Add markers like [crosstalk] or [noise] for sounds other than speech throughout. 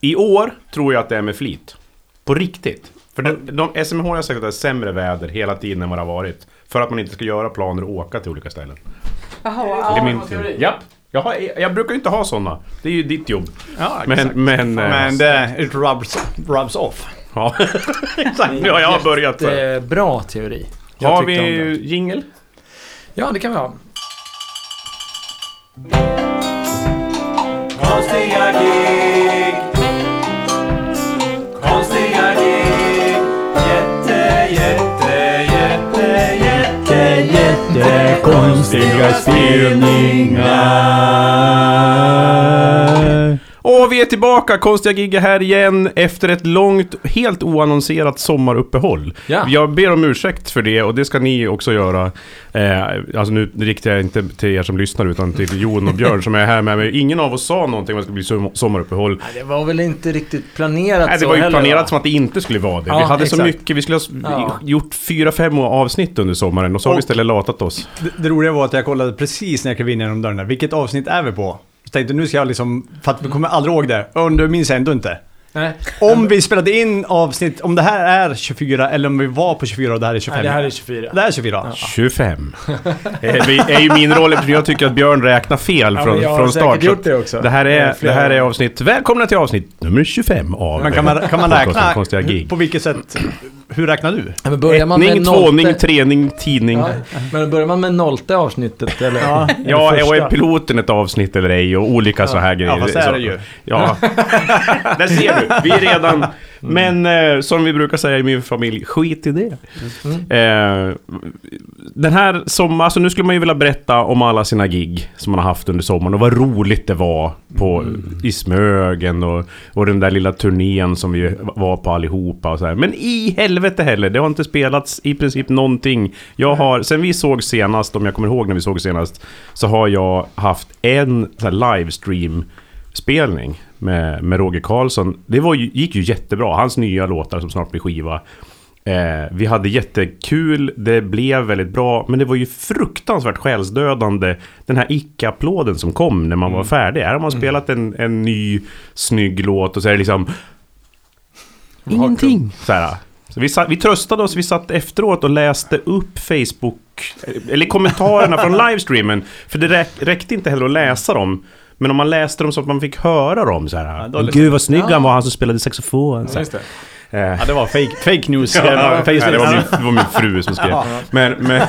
I år tror jag att det är med flit. På riktigt. För de, de, SMH har sagt att det är sämre väder hela tiden än vad det har varit. För att man inte ska göra planer och åka till olika ställen. Jaha, Det är min teori. Japp. Jag, har, jag brukar ju inte ha sådana. Det är ju ditt jobb. Ja, Men, exakt. men... eh, Men det it rubs, rubs off. Ja, [laughs] exakt. Nu har jag börjat. Det bra teori. Jag Har vi jingel? Ja, det kan vi ha. Konstiga gig jätte Konstiga spelningar Och vi är tillbaka, konstiga gig är här igen efter ett långt, helt oannonserat sommaruppehåll. Ja. Jag ber om ursäkt för det och det ska ni också göra. Eh, alltså nu riktar jag inte till er som lyssnar utan till Jon och Björn som är här med mig. Ingen av oss sa någonting om att det skulle bli som- sommaruppehåll. Nej, Det var väl inte riktigt planerat Nej, det så var ju heller, planerat va? som att det inte skulle vara det. Ja, vi hade så exakt. mycket, vi skulle ha Ja. gjort fyra, fem avsnitt under sommaren och så har vi istället latat oss. Det, det roliga var att jag kollade precis när jag klev in genom dörren där. Vilket avsnitt är vi på? Så tänkte nu ska jag liksom, för att vi kommer aldrig ihåg det. Och du minns ändå inte. Nej, Om vi spelade in avsnitt, om det här är 24 eller om vi var på 24 och det här är 25. Nej, det här är 24. Det här är 24. 25. [laughs] Eh, det är ju min roll eftersom jag tycker att Björn räknar fel Ja, från, men jag har från start. gjort det också. Det här, är, det här är avsnitt... Välkomna till avsnitt nummer 25 av... Men kan man, kan man räkna? Konstiga gig. På vilket sätt? Hur räknar du? Ja, men börjar man med Ettning, tvåning, trening, tidning. Ja, men börjar man med nollte avsnittet eller? Ja. eller Ja, och är piloten ett avsnitt eller ej och olika så här grejer. Ja, fast är det ju. Ja. [laughs] Där ser vi är redan... Men eh, som vi brukar säga i min familj, skit i det. Eh, den här sommaren, alltså nu skulle man ju vilja berätta om alla sina gig som man har haft under sommaren och vad roligt det var på, i Smögen och, och den där lilla turnén som vi var på allihopa och så här. Men i helvete heller, det har inte spelats i princip någonting. Jag har, sen vi såg senast, om jag kommer ihåg när vi såg senast, så har jag haft en så här livestream spelning med, med Roger Karlsson. Det var ju, gick ju jättebra. Hans nya låtar som snart blir skiva. Eh, vi hade jättekul, det blev väldigt bra, men det var ju fruktansvärt själsdödande den här icke-applåden som kom när man var färdig. Här har man spelat en, en ny snygg låt och så är det liksom... Ingenting! Så här. Så vi, satt, vi tröstade oss, vi satt efteråt och läste upp Facebook, eller kommentarerna från [laughs] livestreamen. För det räck, räckte inte heller att läsa dem. Men om man läste dem så att man fick höra dem så här. då "Åh, lyssnar- Gud vad snygg Ja. han var, han som spelade saxofon. Så här. Just det. Ja, det var fake, fake news. [laughs] Ja, eh, nej, Facebook. det, var min, det var min fru som skrev. Men, men [laughs]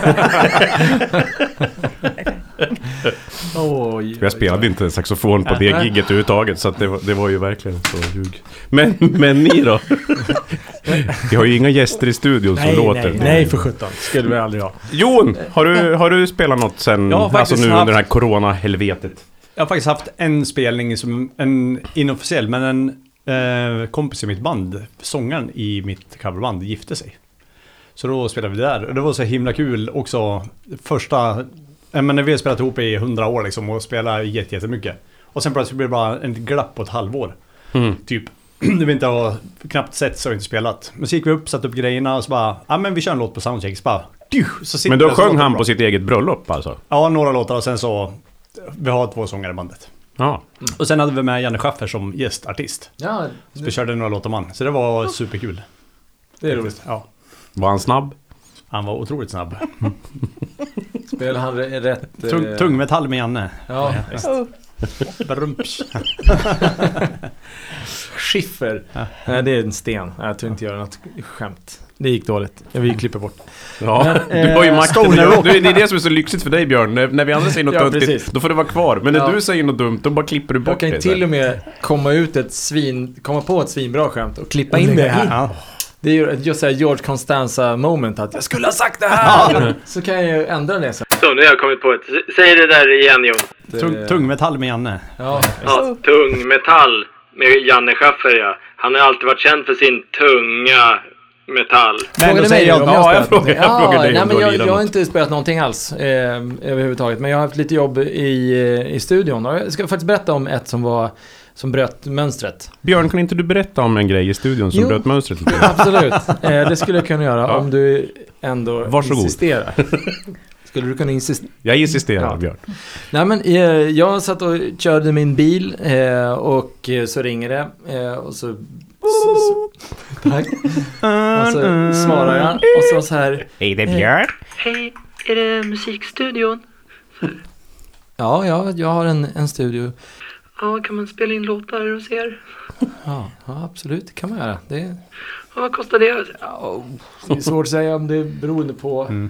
Oj, jag spelade inte saxofon på det Nej. gigget överhuvudtaget så att det, var, det var ju verkligen så ljug. Men, men ni då? [laughs] Vi har ju inga gäster i studion som Nej, låter. nej, nej för sjutton. Skulle vi aldrig ha. Jon, har du, har du spelat något sen, alltså nu under det här corona-helvetet? Jag har faktiskt haft en spelning som en inofficiell, men en eh, kompis i mitt band, sångaren i mitt coverband, gifte sig. Så då spelade vi där och det var så himla kul också. Första, eh, men när vi har spelat ihop i hundra år liksom och spelat jätte- jättemycket. Och sen plötsligt blir det bara en glapp på ett halvår. Mm. Typ. [clears throat] Det vi inte har knappt sett så inte spelat. Men så gick vi upp, satte upp grejerna och så bara, ja men vi kör en låt på soundcheck. Så bara, så Men då sjöng han bra. på sitt eget bröllop alltså? Ja, några låtar och sen så, vi har två sångare i bandet. Ja. Och sen hade vi med Janne Schaffer som gästartist. Ja, Så vi körde några låtar man. Så det var superkul. det är roligt. Ja. Var han snabb? Han var otroligt snabb. [laughs] Spelar han rätt... Tung, eh, tungmetall med Janne. Ja, Brumps. [laughs] skiffer. Nej, det är en sten. Jag tror inte göra något skämt. Det gick dåligt. Vi [laughs] klipper bort. Ja, Men, [laughs] du har ju eh, makten. Du, det är det som är så lyxigt för dig Björn. När, när vi andra säger något [laughs] Ja, precis. då får det vara kvar. Men när Ja. du säger något dumt, då bara klipper du Jag bort kan ju det. till och med komma ut ett svin, komma på ett svinbra skämt och klippa in det här. Ja. Det är ju ett just George Constanza moment att jag skulle ha sagt det här! Så kan jag ju ändra det sen. Så, nu har jag kommit på ett. Säg det där igen Jon. Tung, tungmetall med Janne. Ja, Ja, tung metall med Janne Schaffer ja. Han har alltid varit känd för sin tunga metall. Men Frågade då säger mig jag om ja, jag har jag spelat frågar- någonting. jag frågar dig nej, men jag, har inte spelat någonting alls eh, överhuvudtaget. Men jag har haft lite jobb i, eh, i studion. Och jag ska faktiskt berätta om ett som var som bröt mönstret. Björn, kan inte du berätta om en grej i studion som Jo. bröt mönstret lite? [laughs] Absolut, eh, det skulle jag kunna göra Ja. om du ändå Varsågod. insisterar. [laughs] Skulle du kunna insistera? Jag insisterar, Ja. Björn. Nej men eh, jag satt och körde min bil eh, och eh, så ringer det eh, och så... tack. Och så svarar jag och så så här. Hej, det är Björn. Hej, är det musikstudion? Ja, ja jag har en, en studio. Ja, kan man spela in låtar hos er? Ja, ja, absolut, det kan man göra. Det, Ja, vad kostar det? ja, det är svårt att säga om det är beroende på Mm.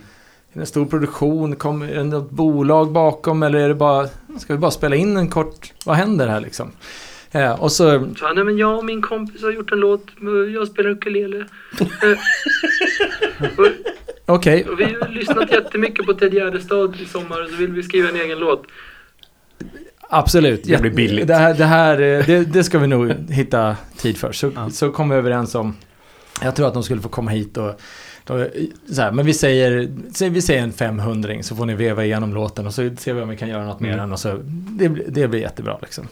Är det en stor produktion? Kommer det något bolag bakom? Eller är det bara... Ska vi bara spela in en kort... Vad händer här liksom? Eh, och så... Så, nej, men jag och min kompis har gjort en låt. Jag spelar ukulele. Eh, och, Okej, och vi har lyssnat jättemycket på Ted Gärdestad i sommar och så vill vi skriva en egen låt. absolut. Det blir billigt. Det här, det, här eh, det, det ska vi nog hitta tid för. Så, så kom vi överens om... Jag tror att de skulle få komma hit och... då- så här, men vi säger, säg- vi säger en 500 så får ni veva igenom låten och så ser vi om vi kan göra något med den och så... Det, blir- det blir jättebra liksom.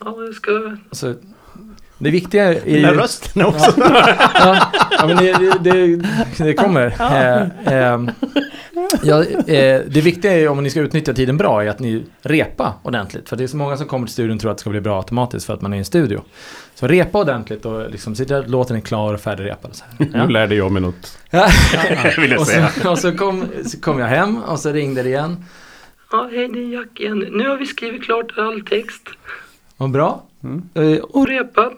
Ja, jag ska... Och så, det viktiga är Den där rösten också. [laughs] ja, ja, men det, det, det, det kommer. Eh, ehm, ja, eh, det viktiga är om ni ska utnyttja tiden bra är att ni repa ordentligt. För det är så många som kommer till studion och tror att det ska bli bra automatiskt för att man är i en studio. Så repa ordentligt och liksom se till att låten är klar och färdigrepad. Så här. Nu lärde jag mig något. Ja. [laughs] Vill jag och säga. så, och så, kom, så kom jag hem och så ringde det igen. Ja, hej det är Jack igen. Nu har vi skrivit klart all text Vad bra. Mm. Eh, och repat.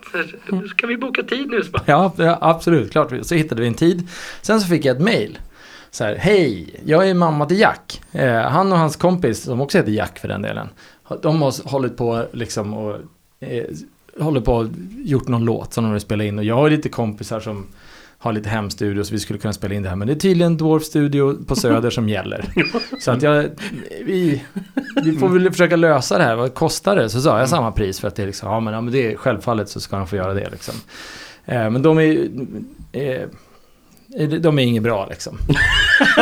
Ska vi boka tid nu? Ja, ja, absolut. Klart. Så hittade vi en tid. Sen så fick jag ett mail. Så här, hej, jag är mamma till Jack. Eh, han och hans kompis, som också heter Jack för den delen. De har hållit på liksom och eh, håller på och gjort någon låt som de vill spela in. Och jag har lite kompisar som har lite hemstudio så vi skulle kunna spela in det här. Men det är tydligen Dwarf Studio på Söder som gäller. [laughs] Så att jag, vi, vi får väl försöka lösa det här. Vad kostar det? Så sa jag samma pris för att det är liksom, ja men, ja, men det är självfallet så ska de få göra det liksom. Eh, men de är eh, de är inget bra liksom. [laughs]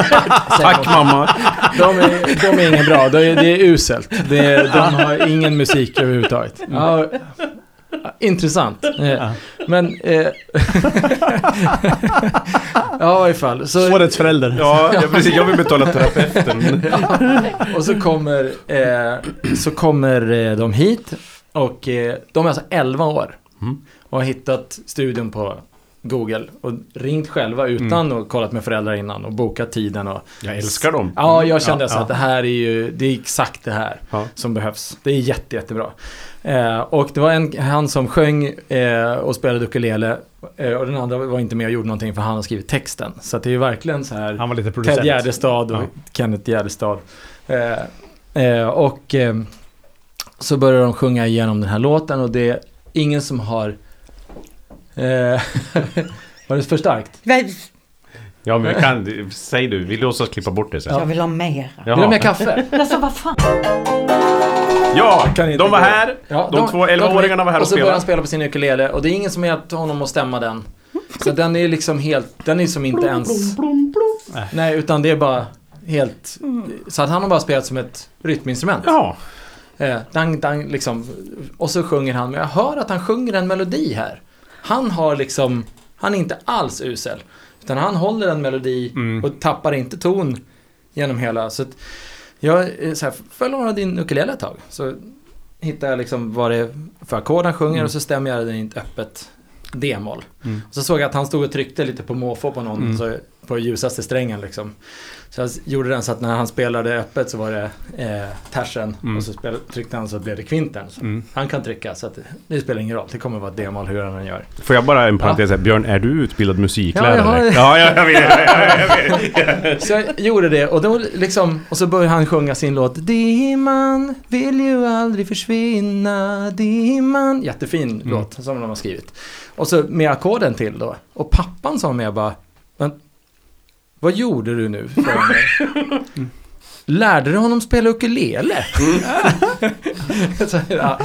Tack mamma. De är, de är inget bra, det är, det är uselt. Det är, de har ingen musik överhuvudtaget. Ja, [laughs] intressant. Eh, Men... Eh, [laughs] ja, i alla fall. Så, Årets förälder. Ja, ja, precis. Jag vill betala terapeuten. [laughs] och så kommer, eh, så kommer eh, de hit och eh, de är alltså 11 år. Mm. Och har hittat studion på Google och ringt själva utan att kollat med föräldrar innan och bokat tiden och... Jag älskar dem. Ja, jag kände Ja, så ja. att det här är ju, det är exakt det här Ja. som behövs. Det är jätte, jättebra. Eh, och det var en, han som sjöng eh, och spelade ukulele eh, och den andra var inte med och gjorde någonting för han har skrivit texten. Så att det är ju verkligen så här Han var lite producent. Ted Gärdestad och Ja. Kenneth Gärdestad. Eh, eh, och eh, så börjar de sjunga igenom den här låten och det är ingen som har... Eh, [laughs] var det för starkt? Nej, Ja, men vi kan... Säg du. Vi låtsas klippa bort det sen. Jag vill ha mera. Vill du ha mer kaffe? [laughs] Alltså vad fan. Ja, de var här. Ja, de, två 11-åringarna var här och, och så börjar han spelade. spela på sin ukulele och det är ingen som hjälpte honom att stämma den. Så den är liksom helt, den är som inte ens... Nej, utan det är bara helt... Så att han har bara spelat som ett rytminstrument. Ja. Eh, dang, dang, liksom. Och så sjunger han, men jag hör att han sjunger en melodi här. Han har liksom, han är inte alls usel. Utan han håller en melodi Mm. och tappar inte ton genom hela. Så jag så här, följer honom din ukulele ett tag. Så hittar jag liksom vad det är för ackord han sjunger och så stämmer jag den i ett öppet D-moll. Mm. Så såg jag att han stod och tryckte lite på måfå på någon, Mm. så, på ljusaste strängen liksom. Så jag gjorde den så att när han spelade öppet så var det eh, tersen Mm. och så spelade, tryckte han så blev det kvinten. Mm. Han kan trycka så att det, spelar ingen roll. Det kommer vara D-moll hur han gör. Får jag bara en parentes här. Björn, är du utbildad musiklärare? Ja, jag har- ja, ja, jag vet. Jag vet, jag vet. [laughs] Så jag gjorde det och då liksom, och så började han sjunga sin låt Dimman vill ju aldrig försvinna, dimman. Jättefin Mm. låt som de har skrivit. Och så med ackorden till då. Och pappan sa med bara, men vad gjorde du nu för mig? [laughs] Lärde du honom spela ukulele? [laughs] så, ja.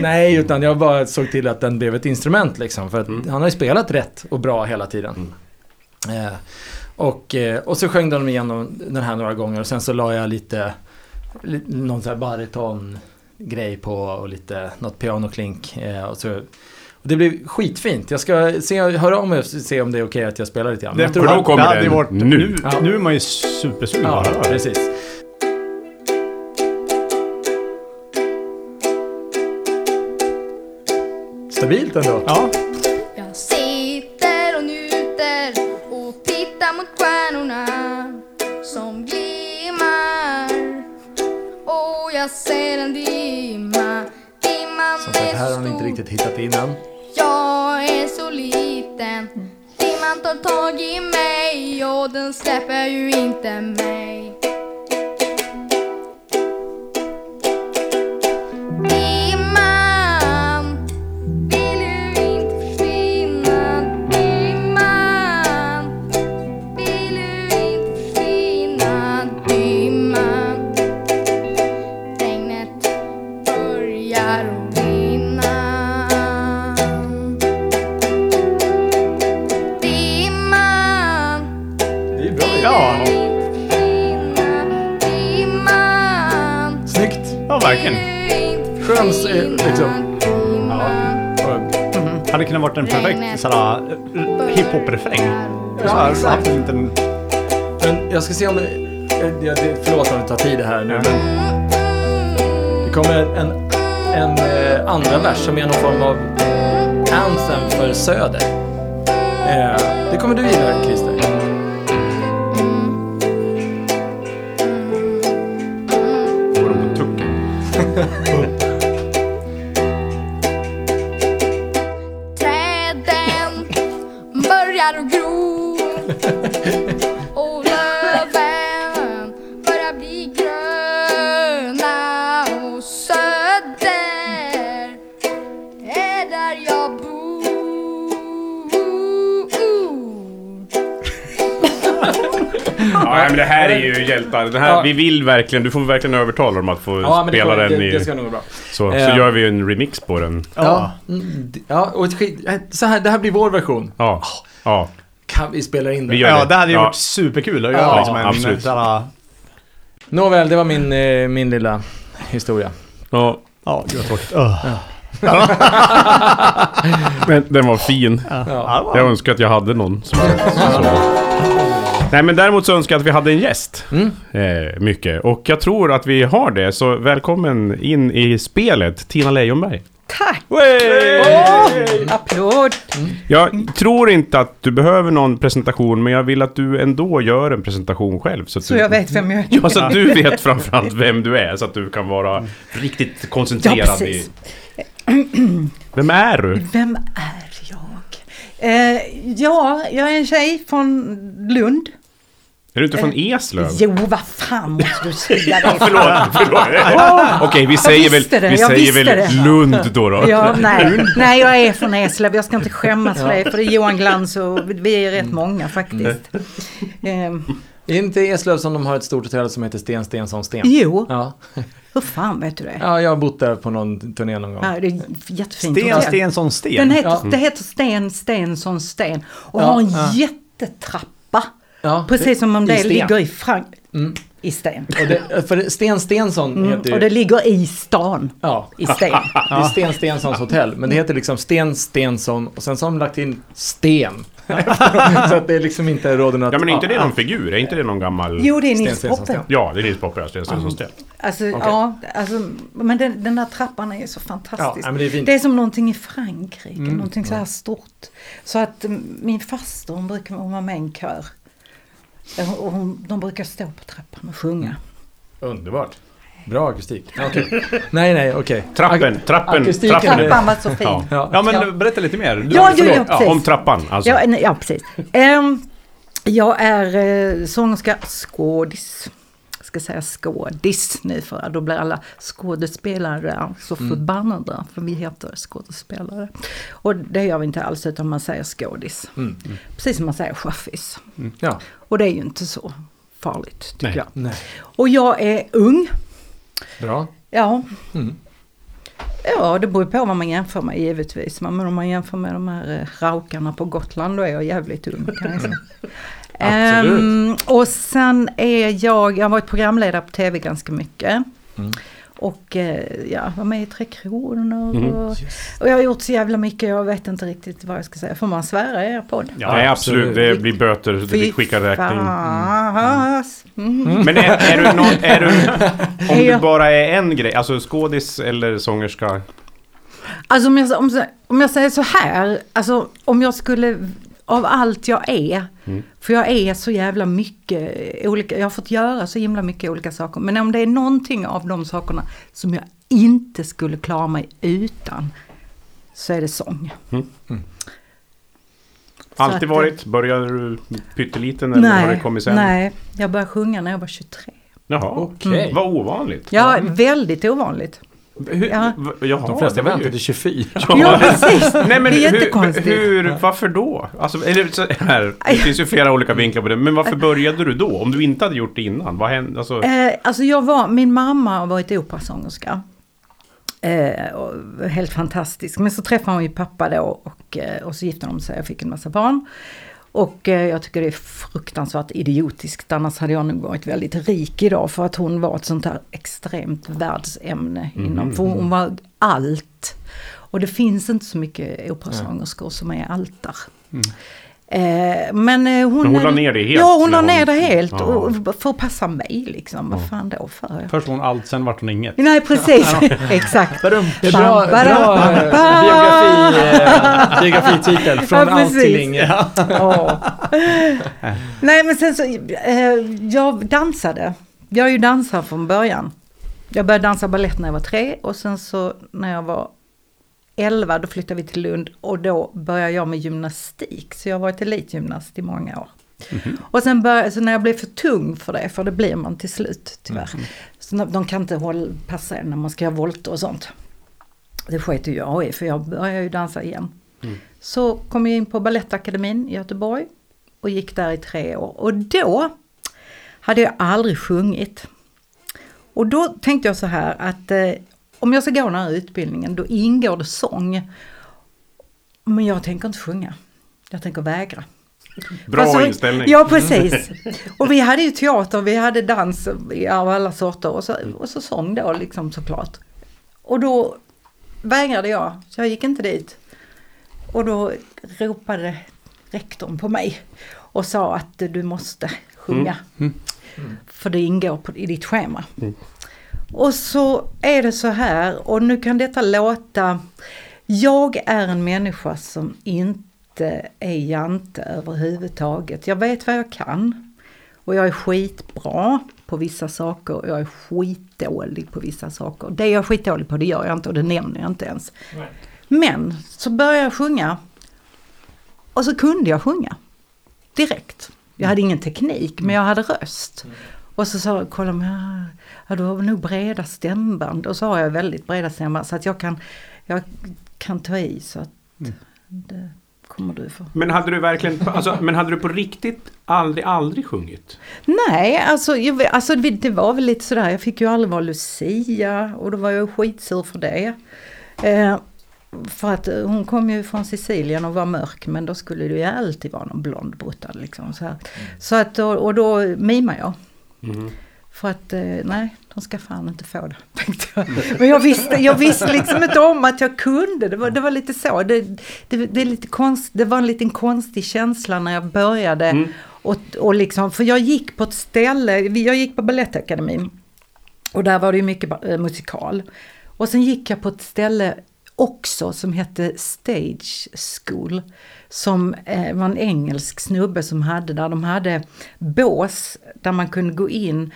Nej, utan jag bara såg till att den blev ett instrument liksom. För att Mm. han har ju spelat rätt och bra hela tiden. Eh, och, eh, och så sjöng de igenom den här några gånger och sen så la jag lite, li- någon sån här bariton grej på och lite, något pianoklink. Eh, och, så, det blir skitfint. Jag ska se, höra om jag se om det är okej att jag spelar lite grann. Det, jag tror för då kommer det varit, nu. nu. Ja. Nu är man ju supersugen Ja, det. precis. Stabilt ändå. Ja, Jag sitter och njuter och tittar mot stjärnorna som glimmar Och jag ser en dimma, dimman Som sagt, är här har ni inte riktigt hittat innan. Jag är så liten. Dimman tar tag i mig och den släpper ju inte mig. Ja verkligen. Skön, eh, liksom. Hade kunnat varit en perfekt såhär eh, hiphop-refräng. Ja, exakt. haft en liten... Men jag ska se om... eh, Jag, det, förlåt om det tar tid här nu, men det kommer en, en eh, andra vers som är någon form av anthem för Söder. Eh, det kommer du gilla, Christer. Det här är ju hjältar. Det här, Ja. Vi vill verkligen, du får verkligen övertala dem att få Ja, det, spela kommer, den det, i... det ska nog gå bra. så, så Eh. gör vi en remix på den. Ja, mm, ja och ett skit, eh, så här, det här blir vår version. Ja. Ja. Kan vi spela in Vi den? Ja, det. det hade ju Ja. varit superkul att göra Ja, liksom en absolut. såhär... Nåväl, det var min, eh, min lilla historia. ja. Ja, gud vad tråkigt. [laughs] Men den var fin. Ja, Ja. det Jag önskar att jag hade någon. Som, [laughs] Nej men däremot så önskar jag att vi hade en gäst. Mm. Eh, mycket. Och jag tror att vi har det. Så välkommen in i spelet, Tina Leijonberg. Tack! Hey! Applåd! Jag tror inte att du behöver någon presentation, men jag vill att du ändå gör en presentation själv. Så, att Så du, jag vet vem jag är. Ja, så att du vet framförallt vem du är, så att du kan vara riktigt Ja, koncentrerad i... precis. Vem är du? Vem är jag? Eh, ja, jag är en tjej från Lund. Är du inte från Eslöv? Jo, vad fan måste du säga det? [laughs] Förlåt, förlåt. Okej, vi säger väl, vi jag säger väl det. Lund då. då. Ja, [laughs] nej, nej, jag är från Eslöv. Jag ska inte skämmas för det. För det är Johan Glans och vi är rätt många faktiskt. Eh, Är inte Eslöv som de har ett stort hotell som heter Sten Stensson Sten? jo, Ja. hur fan vet du det? ja, jag har bott där på någon turné någon gång. Ja, det är jättefint Sten. Stensson Sten. Den heter, Ja. Det heter Sten Stensson Sten och Ja, har en ja. jättetrappa. Ja, Precis som om det sten. ligger i Frank... Mm. I sten. Och det, för Sten Stensson Mm, heter ju... och det ligger i stan. Ja, I sten. [laughs] det är Sten Stenssons hotell. Men det heter liksom Sten Stensson och sen så har de lagt in Sten. [laughs] så att det är liksom inte råder något... Ja, men är inte det någon figur? Är inte det någon gammal... Jo, det är Nils Poppe. Ja, det är Nils Poppe, ja. Sten Stensson Sten. Alltså, ja, alltså, men den, den där trappan är ju så Ja, fantastisk. men det är det är som någonting i Frankrike, Mm, någonting så här stort. Så att mm, min faster, hon brukar hon var med i en kör. Eh, Och hon, de brukar stå på trappan och sjunga. Underbart. Bra akustik. Okej. Nej, nej, okej. Trappen, trappen, Akustiken trappen. Trappan var så fin. Ja. Ja. Ja men berätta lite mer. Du, Ja, jo, Ja, om trappan, alltså. Ja, nej, ja precis. Ehm, jag är uh, sångerska, skådis. Ska säga skådis nu för då blir alla skådespelare så förbannade. För vi heter skådespelare. Och det gör vi inte alls utan man säger skådis. Mm. Precis som man säger chaffis. Ja. Och det är ju inte så farligt tycker Nej. jag. Nej. Och jag är ung. Bra. Ja. Mm. Ja, det beror på vad man jämför med givetvis. Men om man jämför med de här eh, raukarna på Gotland då är jag jävligt ung kan jag säga. [laughs] Absolut. Ehm, och sen är jag, jag har varit programledare på tv ganska mycket. Mm. Och eh, ja, var med i Tre Kronor. Mm. Och, och jag har gjort så jävla mycket, jag vet inte riktigt vad jag ska säga. Får man svära i er podd? Ja, Nej, absolut. absolut. Det blir böter. Vi skickar räkning. fas. Mm. Men är, är, du någon, är du... [laughs] Om du bara är en grej, alltså skådis eller sångerska? Alltså om jag, om, om jag säger så här, alltså om jag skulle, av allt jag är, Mm. för jag är så jävla mycket olika, jag har fått göra så himla mycket olika saker, men om det är någonting av de sakerna som jag inte skulle klara mig utan, så är det sång. Så Alltid att, varit? Började du pytteliten eller har det Nej, kommit sen? nej, jag började sjunga när jag var 23. Jaha, Okej. vad ovanligt. Ja, väldigt ovanligt. Hur, Ja. Jaha, De flesta väntar ju- till 24. Ja, precis. Nej men det är hur, jättekonstigt. hur, varför då? Alltså, eller, så här, det finns ju flera olika vinklar på det, men varför började du då? Om du inte hade gjort det innan, vad hände? Alltså, Eh, alltså jag var, min mamma har varit operasångerska. Eh, helt fantastisk. Men så träffade hon ju pappa då och, eh, och så gifte de sig och fick en massa barn. Och eh, jag tycker det är fruktansvärt idiotiskt, annars hade jag nog varit väldigt rik idag för att hon var ett sånt här extremt världsämne inom, för hon var allt. Och det finns inte så mycket operasångerskor som är altar. Eh, men eh, hon... Men hon la ner det helt Ja, hon la ner hon- det helt. Ja. Och, för att passa mig liksom. Vad fan då för? Först var hon allt, sen vart hon inget. Nej, precis. [laughs] Exakt. Det är bra, eh, biografi, eh, biografititel. Från Ja, allt till inget. Ja. [laughs] Nej, men sen så, eh, jag dansade. Jag är ju dansare från början. Jag började dansa ballett när jag var tre och sen så när jag var 11 då flyttade vi till Lund och då började jag med gymnastik. Så jag har varit elitgymnast i många år. Och sen började, så när jag blev för tung för det, för det blir man till slut tyvärr. Så när- de kan inte hålla, passa en när man ska göra volter och sånt. Det sket ju jag i för jag började ju dansa igen. Så kom jag in på Balettakademin i Göteborg och gick där i tre år. Och då hade jag aldrig sjungit. Och då tänkte jag så här att eh, om jag ska gå den här utbildningen då ingår det sång. Men jag tänker inte sjunga. Jag tänker vägra. bra Alltså, inställning. Ja, precis. [laughs] Och vi hade ju teater, vi hade dans av alla sorter och så, och så sång då liksom såklart. Och då vägrade jag, så jag gick inte dit. Och då ropade rektorn på mig och sa att du måste sjunga. För det ingår på, i ditt schema. Och så är det så här, och nu kan detta låta... Jag är en människa som inte är jante överhuvudtaget. Jag vet vad jag kan. Och jag är skitbra på vissa saker och jag är skitdålig på vissa saker. Det jag är skitdålig på det gör jag inte och det nämner jag inte ens. Men så började jag sjunga. Och så kunde jag sjunga. Direkt. Jag hade ingen teknik men jag hade röst. Och så sa kolla men ja, du har nog breda stämband. Och så har jag väldigt breda stämband så att jag kan, jag kan ta i så att det kommer du få. Men hade du verkligen, alltså, men hade du på riktigt aldrig, aldrig sjungit? Nej, alltså, jag, alltså det var väl lite sådär, jag fick ju aldrig vara Lucia och då var jag skitsur för det. Eh, för att eh, hon kom ju från Sicilien och var mörk men då skulle det ju alltid vara någon blond bruttad liksom. Så, här. så att, då- och då mimade jag. Mhm. För att eh, nej, de ska fan inte få det. [laughs] Tänkte jag. Men jag visste, jag visste liksom inte om att jag kunde. Det var, det var lite så. Det, det, det, är lite konst, det var en liten konstig känsla när jag började. Och, och liksom, för jag gick på ett ställe, jag gick på Balettakademin. Och där var det ju mycket eh, musikal. Och sen gick jag på ett ställe också som hette Stage School. Som eh, var en engelsk snubbe som hade där de hade bås där man kunde gå in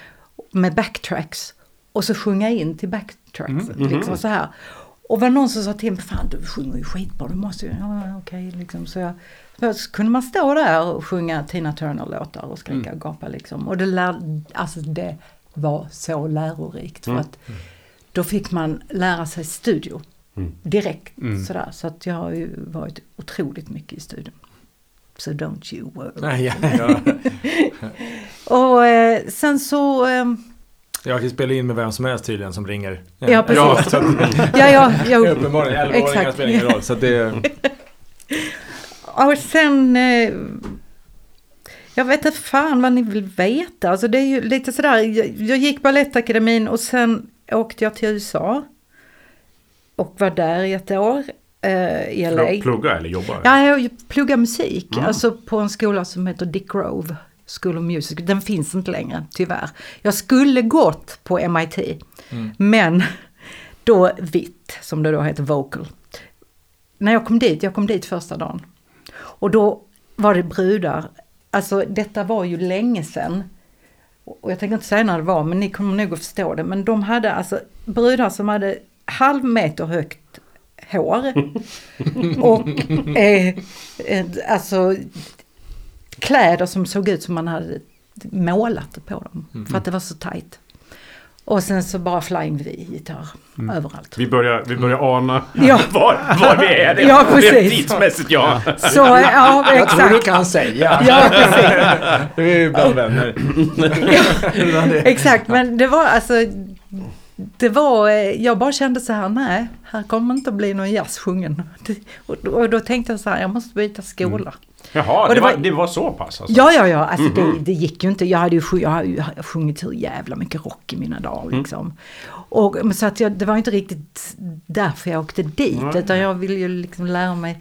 med backtracks och så sjunga in till backtracks. Liksom så här. Och var någon som sa till mig, fan du sjunger ju skitbra, du måste ju, ja okej liksom. Så, jag, så kunde man stå där och sjunga Tina Turner-låtar och skrika och gapa liksom. Och det, lär, alltså det var så lärorikt för att då fick man lära sig studio direkt sådär. Så att jag har ju varit otroligt mycket i studion. So don't you worry. Nej, ja, ja. [laughs] Och eh, sen så, eh, Jag kan spela in med vem som helst tydligen som ringer. Ja, precis. Ja, att, [laughs] ja ja, jag, uppenbarligen. 11-åringar Exakt. spelar ingen roll. Så det, [laughs] Och sen... Eh, jag vet inte fan vad ni vill veta. Alltså det är ju lite sådär. Jag, jag gick Balettakademin och sen åkte jag till USA. Och var där i ett år. Eh, I LA. Plugga eller jobba? Ja, jag pluggar musik. Mm. Alltså på en skola som heter Dick Grove School of Music. Den finns inte längre, tyvärr. Jag skulle gått på MIT. Men [laughs] då vitt, som det då heter, vocal. När jag kom dit, jag kom dit första dagen. Och då var det brudar. Alltså detta var ju länge sedan. Och jag tänker inte säga när det var, men ni kommer nog att förstå det. Men de hade alltså brudar som hade halv meter högt hår. [laughs] och eh, eh, alltså kläder som såg ut som man hade målat på dem. För att det var så tajt. Och sen så bara flying V-gitarr överallt. Vi börjar, vi börjar ana Ja. [laughs] var, var vi är. Det, Ja, det är precis. tidsmässigt, ja. Så ja, Jag tror du exakt. kan säga. Ja, precis. [laughs] Vi är ju bland vänner. Exakt, men det var alltså det var, eh, jag bara kände så här, nej, här kommer inte att bli någon jazz sjungen. Och, då- tänkte jag så här, jag måste byta skola. Jaha, Och det, det var, var- det var så pass alltså? Ja, ja, ja, alltså det, det gick ju inte. Jag hade ju, jag hade ju sjungit hur jävla mycket rock i mina dagar liksom. Och, så att jag, det var inte riktigt därför jag åkte dit, utan jag ville ju liksom lära mig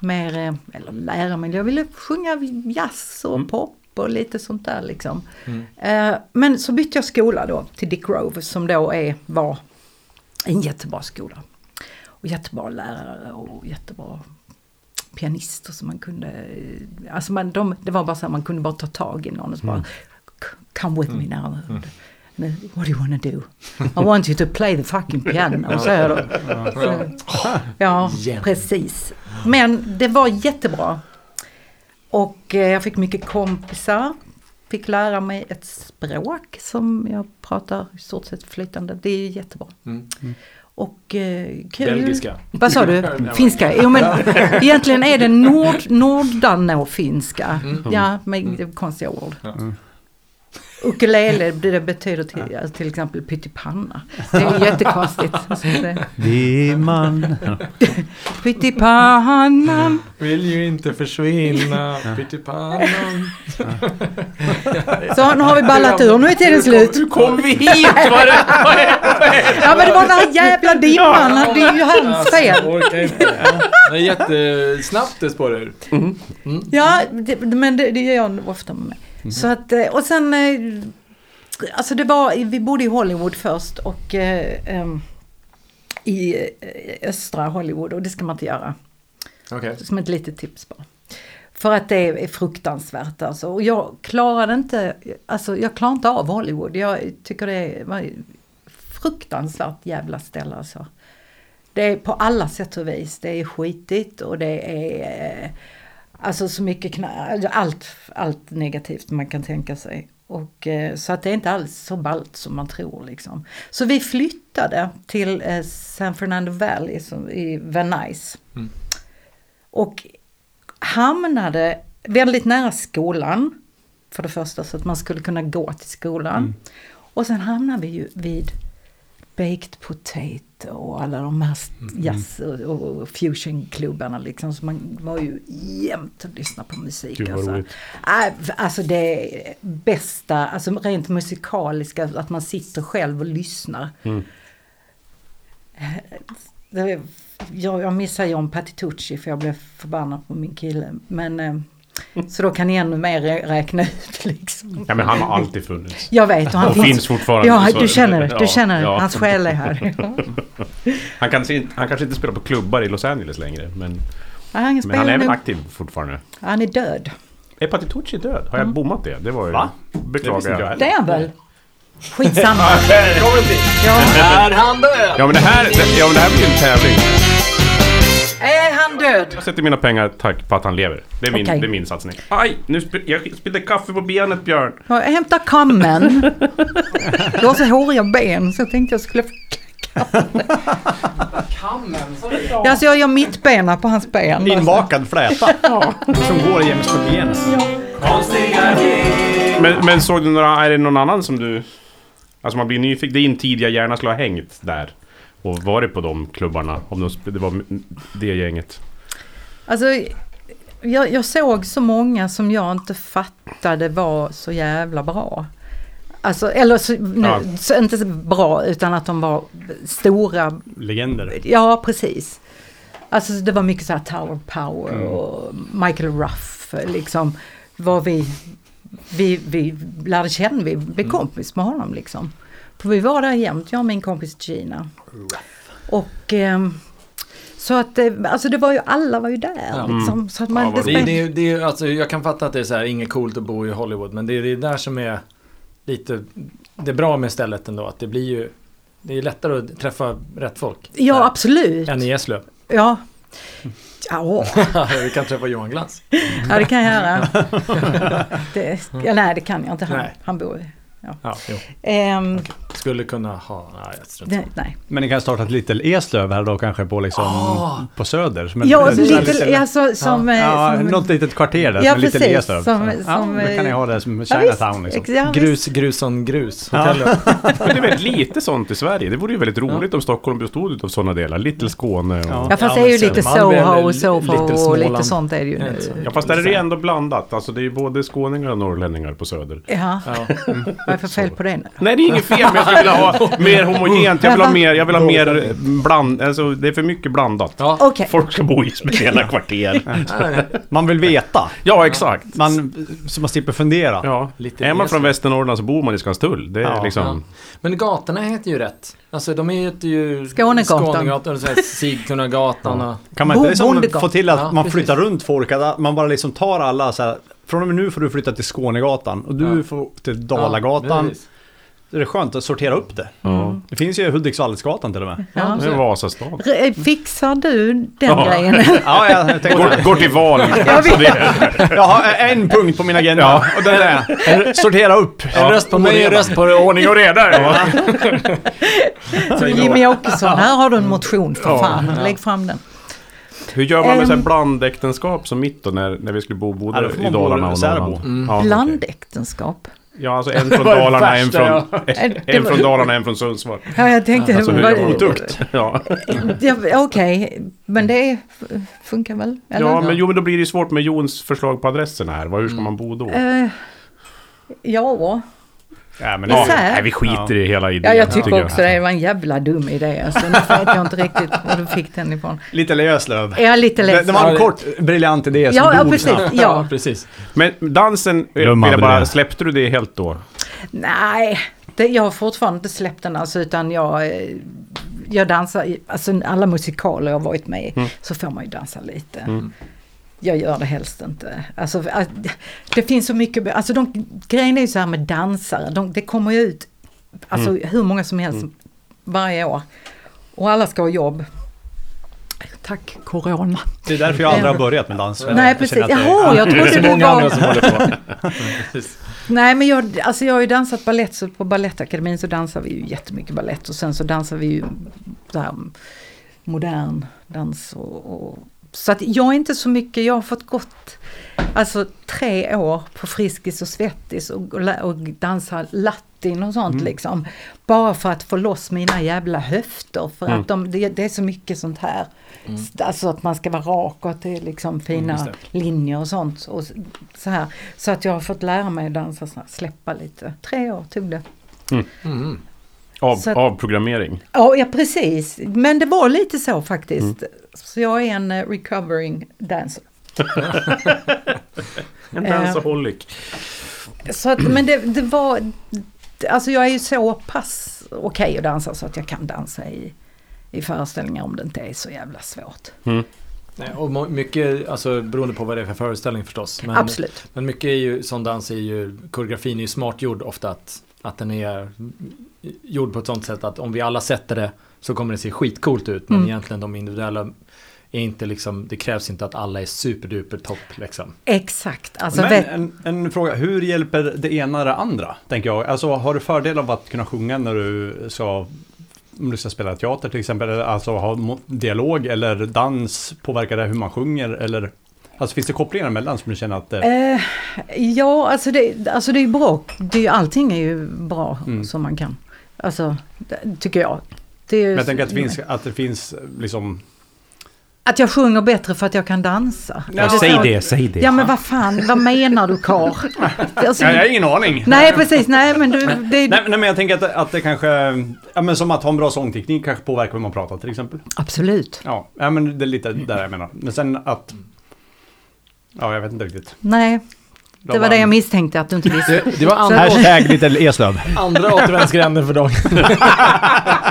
mer, eh, eller lära mig, jag ville sjunga jazz och pop och lite sånt där liksom. Eh, men så bytte jag skola då till Dick Grove som då är, var en jättebra skola. Och jättebra lärare och jättebra pianister som man kunde, alltså man, de, det var bara så här, man kunde bara ta tag i någon och så bara Come with me now. Nu, What do you wanna do? I want you to play the fucking piano, [laughs] säger de. Så, [laughs] Ja, precis. Men det var jättebra. Och eh, jag fick mycket kompisar. Fick lära mig ett språk som jag pratar i stort sett flytande. Det är ju jättebra. Mm. Och eh, kul. Belgiska. Vad sa du? [laughs] Finska? Jo men [laughs] egentligen är det nord, nordanå-finska. Ja, med det är konstiga ord. Ukulele, det det betyder till, alltså, till exempel pyttipanna. Det är jättekonstigt. [laughs] Dimman. [laughs] Pyttipannan. Vill ju inte försvinna, pyttipannan. Så nu har vi ballat ur, nu är tiden slut. Hur kom vi hit? [laughs] Var det, Ja men det var den här jävla dimman, det är ju hans fel. Inte. Det är jättesnabbt det spårar ur. Ja, det, men det, det gör jag ofta med mig. Så att, eh, och sen, eh, alltså det var, vi bodde i Hollywood först och em, i östra Hollywood och det ska man inte göra. Okej. Som ett litet tips bara. För att det är fruktansvärt alltså. Och jag klarade inte, alltså jag klarar inte av Hollywood. Jag tycker det var fruktansvärt jävla ställe alltså. Det är på alla sätt och vis. Det är skitigt och det är alltså så mycket knä, allt, allt negativt man kan tänka sig. Och, eh, så att det är inte alls så ballt som man tror liksom. Så vi flyttade till eh, San Fernando Valley som, i Van Nuys. Och hamnade väldigt nära skolan. För det första så att man skulle kunna gå till skolan. Och sen hamnade vi ju vid Baked Potato och alla de här jazz och, och fusionklubbarna liksom. Så man var ju jämt och lyssnade på musik. Gud, alltså. Äh, alltså det bästa, alltså rent musikaliska, att man sitter själv och lyssnar. Mm. Det, jag, jag missar John Patitucci för jag blev förbannad på min kille. Men, eh, så då kan ni ännu mer rä- räkna ut liksom. ja, men han har alltid funnits. Jag vet och han Och finns fortfarande. Ja, du känner det. Du känner det. ja. Hans själ är här. [laughs] Han kanske, inte, han kanske inte spelar på klubbar i Los Angeles längre, men, Ja, han, men han är väl aktiv fortfarande. han är död. Är Patitucci död? Har jag bommat det? Det var ju... Va? Det Beklagar jag. Det är han väl? Skitsamma. [laughs] Ja. Är han död? Ja men det här, ja, men det här blir ju en tävling. Är han död? Jag sätter mina pengar tack på att han lever. Det är min, Okej. det är min satsning. Aj! Nu sp jag spillde kaffe på benet Björn. Jag hämtar kammen. Jag har så håriga ben så jag tänkte jag skulle få Kammen, så Ja, så jag gör mittbena på hans ben. Inbakad fläta. Som går jäms på benen. Men, men såg du några, är det någon annan som du... Alltså man blir nyfiken. Din tidiga hjärna skulle ha hängt där. Och varit på de klubbarna. Om de, det var det gänget. Alltså, jag, jag såg så många som jag inte fattade var så jävla bra. Alltså, eller så, nu, Ja. så inte så bra utan att de var stora. Legender. Ja, precis. Alltså det var mycket så här Tower Power Mm. och Michael Ruff liksom. Var vi, vi, vi lärde känna, vi blev Mm. kompis med honom liksom. För vi var där jämt, jag och min kompis Gina. Och ehm, så att, eh, alltså det var ju, alla var ju där Ja. liksom. Så att man, Ja, vad det Det, är- spel- det, är- det, är- alltså, jag kan fatta att det är så här, inget coolt att bo i Hollywood, men det är det där som är lite, det är bra med stället ändå, att det blir ju, det är lättare att träffa rätt folk. ja, där, absolut. Än i Eslöv. Ja. [laughs] Ja, [laughs] Vi kan träffa Johan Glans. ja, det kan jag göra. [laughs] Det, ja, nej, det kan jag inte. Han, Nej. han bor i... Ja, jo. Ehm, Skulle kunna ha, nej, jag strunt det, nej. Men ni kan starta ett litet Eslöv här då kanske på liksom Ah. på Söder. Som Ja, en- alltså som... Ja, som något litet kvarter där Ja, som precis, Eslöv. som- ja, som, då kan ni ha det som ja, Chinatown liksom. ja, Grus, Gruson, Grus. Ja. [laughs] [laughs] Men det är väldigt lite sånt i Sverige. Det vore ju väldigt roligt om Stockholm bestod av sådana delar. Little Skåne och... Ja. Ja fast Ja, det är ju lite Soho och lite och lite sånt är det ju Ja, nu. inte. Ja, fast där är det ändå blandat. Alltså det är ju både skåningar och norrlänningar på Söder. Ja, Ja. vad är för fel på det nu? Nej, det är inget fel, skulle vilja ha mer homogent. Jag vill ha [laughs] mer, jag vill ha mer bland... Alltså, det är för mycket blandat. Ja. Okej. Folk ska bo i speciella kvarter. Man vill veta. Ja, exakt. Man, så man slipper fundera. Ja. Lite är man mer från så. Västernorrland så bor man i Skanstull. Det är Ja. liksom... Men gatorna heter ju rätt. Alltså de heter ju Skånegatan. Skånegatan och så här Sigtunagatan och... Kan man inte Bo- liksom Bondegatan. få till att Ja, man precis. flyttar runt folk? Att man bara liksom tar alla så här. Från och med nu får du flytta till Skånegatan och du Ja. får till Dalagatan. Ja, det är skönt att sortera upp det. Ja. Det finns ju Hudiksvallsgatan till och med. Ja. Det är Vasastan. Re- Fixar du den Ja. grejen? [laughs] Ja, jag tänkte Går, går till val. [laughs] Jag Jag har en punkt på min agenda Ja. och den är sortera upp. En röst på mig, en röst på ordning och reda. Så Jimmy Åkesson, här har du en motion för Ja. fan. Lägg fram den. hur gör man med så här Ehm. blandäktenskap som mitt då när, när vi skulle bo Ja, både i Dalarna och. Norrland? Mm. Ja. Blandäktenskap. Ja, alltså en [laughs] från var Dalarna, en från, en var- från Dalarna, en från Sundsvall. Ja, jag tänkte... Alltså hur man otukt? Ja. Ja, Okej, men det funkar väl? Eller? ja, men jo, men då blir det svårt med Jons förslag på adresserna här. Hur ska man bo då? Eh, ja, Ja, men Ja, här. nej, vi skiter i hela idén. ja, jag tycker jag. också det var en jävla dum idé. Alltså, nu vet jag inte riktigt var du fick den ifrån. Lite Löslöv. Jag är lite Det, ledsen. det var en Ja, kort, briljant idé som Ja, ja, precis. snabbt. Ja. precis. Men dansen, eh, jag aldrig bara, släppte du det helt då? Nej, det, jag har fortfarande inte släppt den alltså, utan jag, eh, jag dansar, alltså alla musikaler jag har varit med i, Mm. så får man ju dansa lite. Mm. Jag gör det helst inte. Alltså, det finns så mycket, alltså de, grejen är ju så här med dansare, de, det kommer ju ut alltså, Mm. hur många som helst varje år. Och alla ska ha jobb. Tack Corona. Det är därför jag aldrig har börjat med dans. Nej Jag precis, det- jaha jag [laughs] Det trodde så du många andra var... som håller på. [laughs] Nej men jag, alltså jag har ju dansat ballett så på Balettakademin så dansar vi ju jättemycket ballett och sen så dansar vi ju så här modern dans och, och så att jag är inte så mycket, jag har fått gått alltså tre år på Friskis och Svettis och, och, dansa latin och sånt liksom. Bara för att få loss mina jävla höfter för Mm. att de, det, det är så mycket sånt här. Alltså att man ska vara rak och att det är liksom fina just linjer och sånt. Och så, här. så att jag har fått lära mig att dansa, så här, släppa lite. Tre år tog det. Mm. Av, att- av programmering? Ja, ja precis. Men det var lite så faktiskt. Så jag är en eh, recovering dancer. [laughs] En Eh. dansaholic. Så att, men det, det var, alltså jag är ju så pass okej att dansa så att jag kan dansa i, i föreställningar om det inte är så jävla svårt. Nej, och mycket, alltså beroende på vad det är för föreställning förstås. Men, Absolut. men mycket är ju, sån dans är ju, koreografin är ju smart gjord ofta att, att den är gjord på ett sånt sätt att om vi alla sätter det så kommer det se skitcoolt ut. Men Mm. egentligen de individuella är inte liksom, det krävs inte att alla är superduper topp liksom. Exakt. Alltså, Men en, en fråga, hur hjälper det ena det andra? Tänker jag. Alltså har du fördel av att kunna sjunga när du ska om du ska spela teater till exempel, alltså ha dialog eller dans, påverkar det hur man sjunger eller? Alltså finns det kopplingar emellan som du känner att det... eh, ja, alltså det, alltså det är ju bra. Det allting är ju bra Mm. som man kan. Alltså, det, tycker jag. Det Men jag tänker att det finns, att det finns liksom... Att jag sjunger bättre för att jag kan dansa. Ja, Är säg så? det, säg det. Ja men vad fan, vad menar du karl? [laughs] Alltså, Ja, jag har ingen aning. nej precis, nej men du, det, Nej, nej men jag tänker att, att det kanske, ja men som att ha en bra sångteknik kanske påverkar hur man pratar till exempel. absolut. Ja, ja men det är lite där jag menar. Men sen att, ja jag vet inte riktigt. Nej, det var det jag misstänkte att du inte visste. Det, det var andra, Hashtag lite Eslöv. andra återvändsgränder för dagen. [laughs]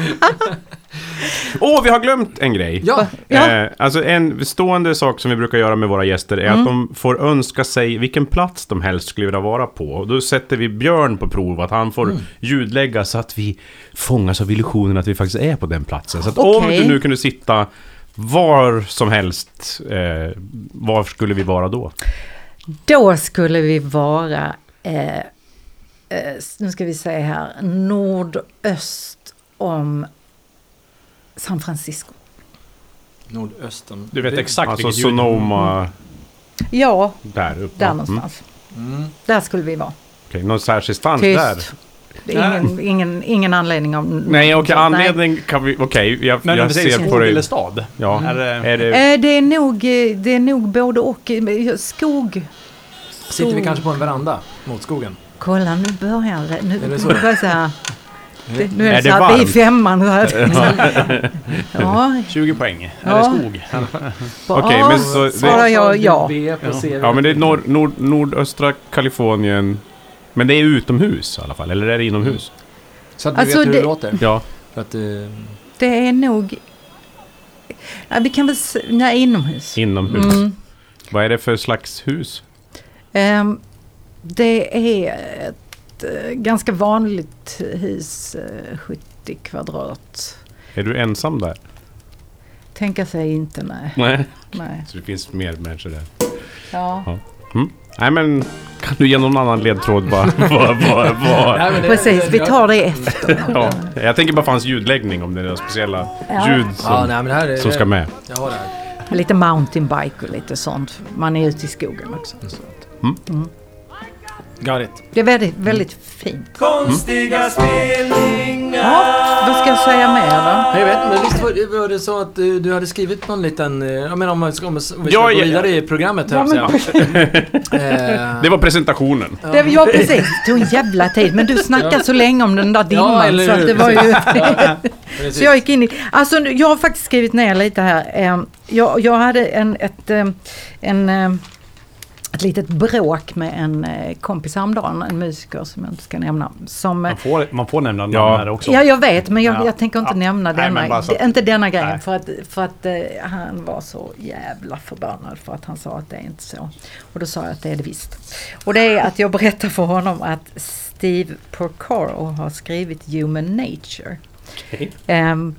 [laughs] Åh, vi har glömt en grej. Ja, Ja. Eh, alltså en stående sak som vi brukar göra med våra gäster är att de får önska sig vilken plats de helst skulle vilja vara på. Och då sätter vi Björn på prov, att han får ljudlägga så att vi fångas av illusionen att vi faktiskt är på den platsen. Så att om Okej. du nu kunde sitta var som helst, eh, var skulle vi vara då? Då skulle vi vara, eh, eh, nu ska vi se här, nordöst om San Francisco. nordösten. Du vet exakt Alltså vilket ljud. Sonoma, Ja, där uppe. där någonstans. Mm. Där skulle vi vara. Okej, någon särskild stans där? Tyst. Det är ingen, ingen, ingen anledning om... Nej, okej, Nej. anledning kan vi... Okej, jag, Men jag ser på skog eller dig. stad? Ja, Är det- är det... Eh, Det är nog, eh, det är nog både och. Skog. Sitter vi kanske på en veranda mot skogen? Kolla nu börjar det. Nu, Är det så? Nu. Det, är det, Är det så det är varmt? femman. ja, [laughs] 20 [laughs] poäng. Är Ja. det skog? [laughs] Okej, men så- Svarar jag ja. Ja, men det är nord, nord, nordöstra Kalifornien. Men det är utomhus i alla fall, eller är det inomhus? Så att vi Alltså, vet hur det, det- låter. Ja. För att, eh, Det är nog... Ja, vi kan väl... s- Nej, inomhus. Inomhus. Mm. Vad är det för slags hus? Ehm, det är ett eh, ganska vanligt hus, eh, 70 kvadrat. Är du ensam där? Tänka sig inte, nej. Nej. nej. Så det finns mer människor där. Ja. Nej, men kan du ge någon annan ledtråd bara? vad, vad, vad? nej, det- [laughs] Precis, vi tar det efter. Ja, jag tänker bara på hans ljudläggning, om det är några speciella Ja. ljud Ja, som, nej, men det här är... som ska med. Jag har det här. Lite mountainbike och lite sånt. Man är ute i skogen också. Got it. Det är väldigt, väldigt fint. Konstiga spelningar. Ja, vad ska jag säga mer då? Jag vet men visst var, var det så att du, du hade skrivit någon liten... eh, Jag menar om, man ska- om, vi ska Ja, gå ja, vidare i programmet här, Ja, men- [laughs] eh, Det var presentationen. Det, ja, precis. Det [laughs] tog en jävla tid. Men du snackade så länge om den där dimman. eller så att det var ju... [laughs] så jag gick in i... Alltså, jag har faktiskt skrivit ner lite här. Ehm, Jag, jag hade en, ett, en, ett litet bråk med en eh, kompis häromdagen, en musiker som jag inte ska nämna. Som, Man får, man får nämna namn Ja. här också. Ja, jag vet, men jag, Ja. jag tänker inte Ja. nämna Nej, denna, så inte denna grejen. Nej. För att, för att eh, han var så jävla förbannad för att han sa att det är inte så. Och då sa jag att det är det visst. Och det är att jag berättar för honom att Steve Porcaro har skrivit Human Nature. Okej. Ehm,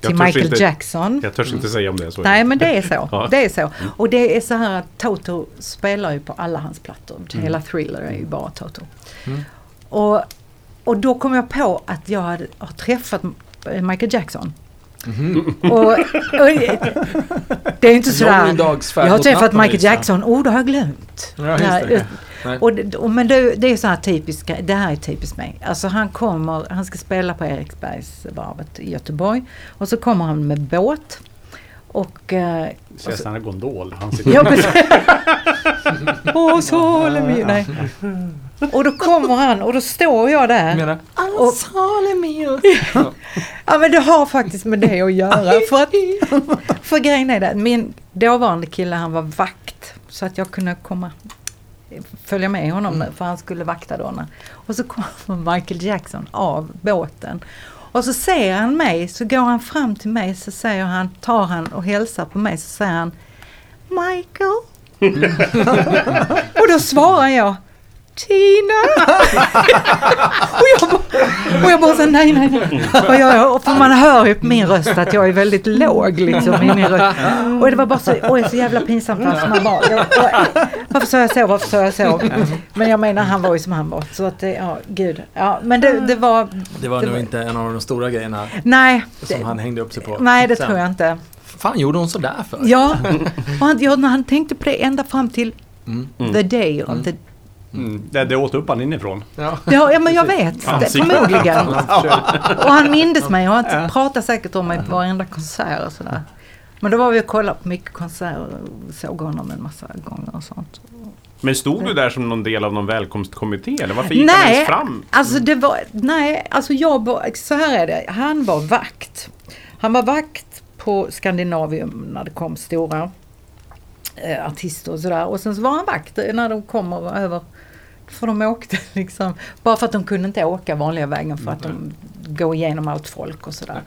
till Michael inte- Jackson. Jag törs inte säga om det är så. Nej men det är så. [laughs] Ja. Det är så. Och det är så här att Toto spelar ju på alla hans plattor. Hela Thriller är ju bara Toto. Och, och då kom jag på att jag hade, har träffat Michael Jackson. Och, och det är inte sådär. Jag har träffat Michael. Jackson. Oh, det har jag glömt. Ja, det. Nej. och, och, men det, det är så här typiskt, det här är typiskt mig. Alltså han kommer, han ska spela på Eriksbergsvarvet i Göteborg. Och så kommer han med båt. Och... Eh, Ser [laughs] sån här gondol. Han sitter ja, precis. Åh, sole mio. Nej. Och då kommer han och då står jag där. Menar? Och, ja men det har faktiskt med det att göra. För, att, för grejen är det, min dåvarande kille han var vakt. Så att jag kunde komma, följa med honom för han skulle vakta då. Och så kommer [laughs] Michael Jackson av båten. Och så ser han mig, så går han fram till mig, så säger han, tar han och hälsar på mig, så säger han Michael. [laughs] och då svarar jag Tina! och, jag bara, och jag bara så nej, nej, nej. Och jag, och för man hör ju på min röst att jag är väldigt låg liksom i min röst. Och det var bara så, oj, så jävla pinsamt. Alltså, man bara, jag, och, varför sa jag så, varför sa jag så? Men jag menar, han var ju som han var. Så att det, ja, gud. Ja, men det, det var, Det var Det nog var- inte en av de stora grejerna nej. som Det, han hängde upp sig på. nej, det Sen. tror jag inte. fan gjorde hon sådär för? Ja, och han, ja, han tänkte på det ända fram till the day of the... Mm, det, det åt upp han inifrån. Ja. Ja, men jag vet. Det, förmodligen. Och han mindes mig och han pratade säkert om mig på varenda konsert och sådär. Men då var vi och kollade på mycket konserter och såg honom en massa gånger och sånt. Men stod du där som någon del av någon välkomstkommitté eller varför gick han Nej, ens fram? alltså det var, nej, alltså jag så här är det, han var vakt. Han var vakt på Skandinavium när det kom stora eh, artister och sådär. Och sen så var han vakt när de kommer över, för de åkte [laughs] liksom, bara för att de kunde inte åka vanliga vägen för att de går igenom allt folk och sådär.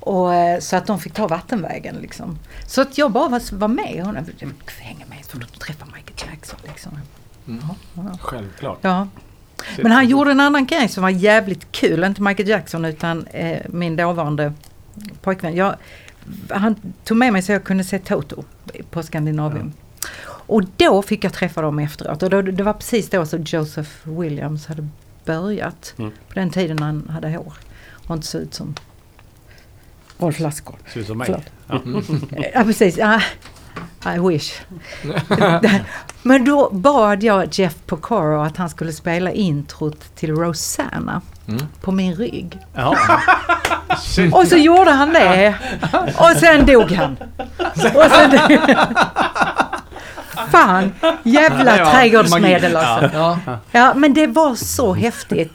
Och, eh, så att de fick ta vattenvägen liksom. Så att jag bara var, var med honom. Jag hänga med för att träffa Michael Jackson liksom. Ja, ja. Självklart. Ja. Men han gjorde en annan grej som var jävligt kul. Inte Michael Jackson utan eh, min dåvarande pojkvän. Jag, han tog med mig så jag kunde se Toto på Skandinavium. Och då fick jag träffa dem efteråt. Och då, det var precis då som Joseph Williams hade börjat. Mm. På den tiden han hade hår. Och inte såg ut som Rolf Lassgård. Ser ut som mig. Förlåt. Ja [laughs] precis. Ja, I wish. [laughs] Men då bad jag Jeff Porcaro att han skulle spela introt till Rosanna Mm. på min rygg. Ja. [laughs] Och så gjorde han det. Och sen dog han. Och sen Fan, jävla Ja, trädgårdsmedel alltså. Ja. Ja, men det var så häftigt.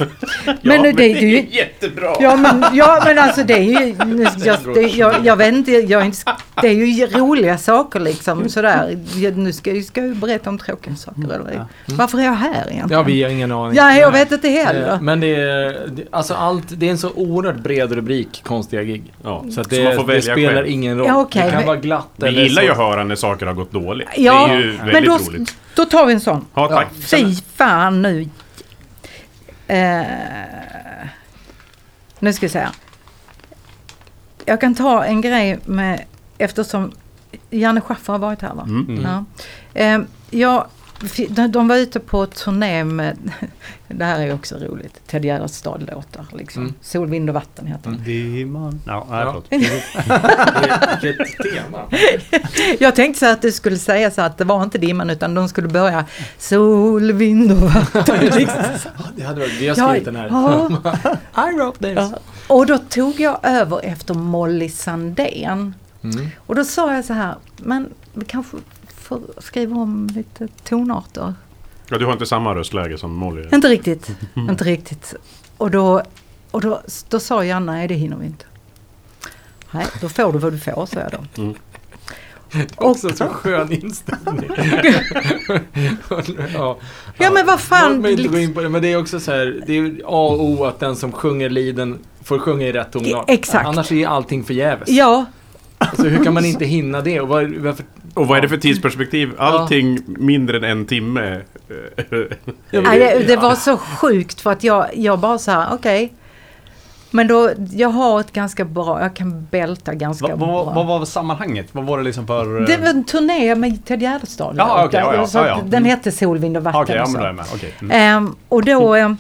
Men ja, det, det är ju... jättebra! Ja men, ja men alltså det är ju, nu- jag, det, jag, jag vet inte, jag inte, det är ju roliga saker liksom sådär. Nu ska, jag ska jag ju berätta om tråkiga saker eller? Varför är jag här egentligen? ja, vi har ingen aning. Ja, jag vet inte heller. Men det är, det- alltså allt, det är en så oerhört bred rubrik, konstiga gig. Ja, Så att så det, man får det välja spelar själv. ingen roll. Ja, okej, det kan men- vara glatt Vi eller gillar så. ju att höra när saker har gått dåligt. Ja, det är ju väldigt men då, roligt. då tar vi en sån. Ja, tack. Fy fan nu. Eh, nu ska vi se. här. Jag kan ta en grej med, eftersom Janne Schaffer har varit här va? Mm. Ja. Eh, jag, de, var ute på turné med, [laughs] det här är ju också roligt, Ted Gärdestad-låtar. Liksom. Mm. Sol, vind och vatten heter den. Dimman. Ja, nej, Ja. förlåt. Vilket tema. [laughs] Jag tänkte så att du skulle säga så att det var inte dimman utan de skulle börja Sol, vind och vatten. [laughs] liksom. Det hade varit, vi har skrivit den här. ja. I wrote this. Ja. Och då tog jag över efter Molly Sandén. Mm. Och då sa jag så här, men vi kanske får skriva om lite tonarter. Ja, du har inte samma röstläge som Molly. Inte riktigt, [laughs] inte riktigt. Och då, och då, då sa Janne, nej det hinner vi inte. Nej, då får du vad du får, sa jag då. Också så skön inställning. [laughs] ja. Ja, men vad fan, Låt mig inte gå liksom- in på det, men det är också så här, det är A och O att den som sjunger liden får sjunga i rätt tonart. Exakt. Annars är allting förgäves. Ja, Så hur kan man inte hinna det? Och var, varför, Och vad är det för tidsperspektiv? Allting mindre än en timme. nej, det, det var så sjukt för att jag, jag bara så här, okej. Men då, jag har ett ganska bra, jag kan bälta ganska Vad, bra. vad, var sammanhanget? Vad var det liksom för... Det var en turné med Ted Gärdestad. Ja, okej, ja, ja, ja, ja. Den hette Sol, vind och vatten. Ja och men så. då är jag med. Okej. Mm. Ehm, och då... ehm,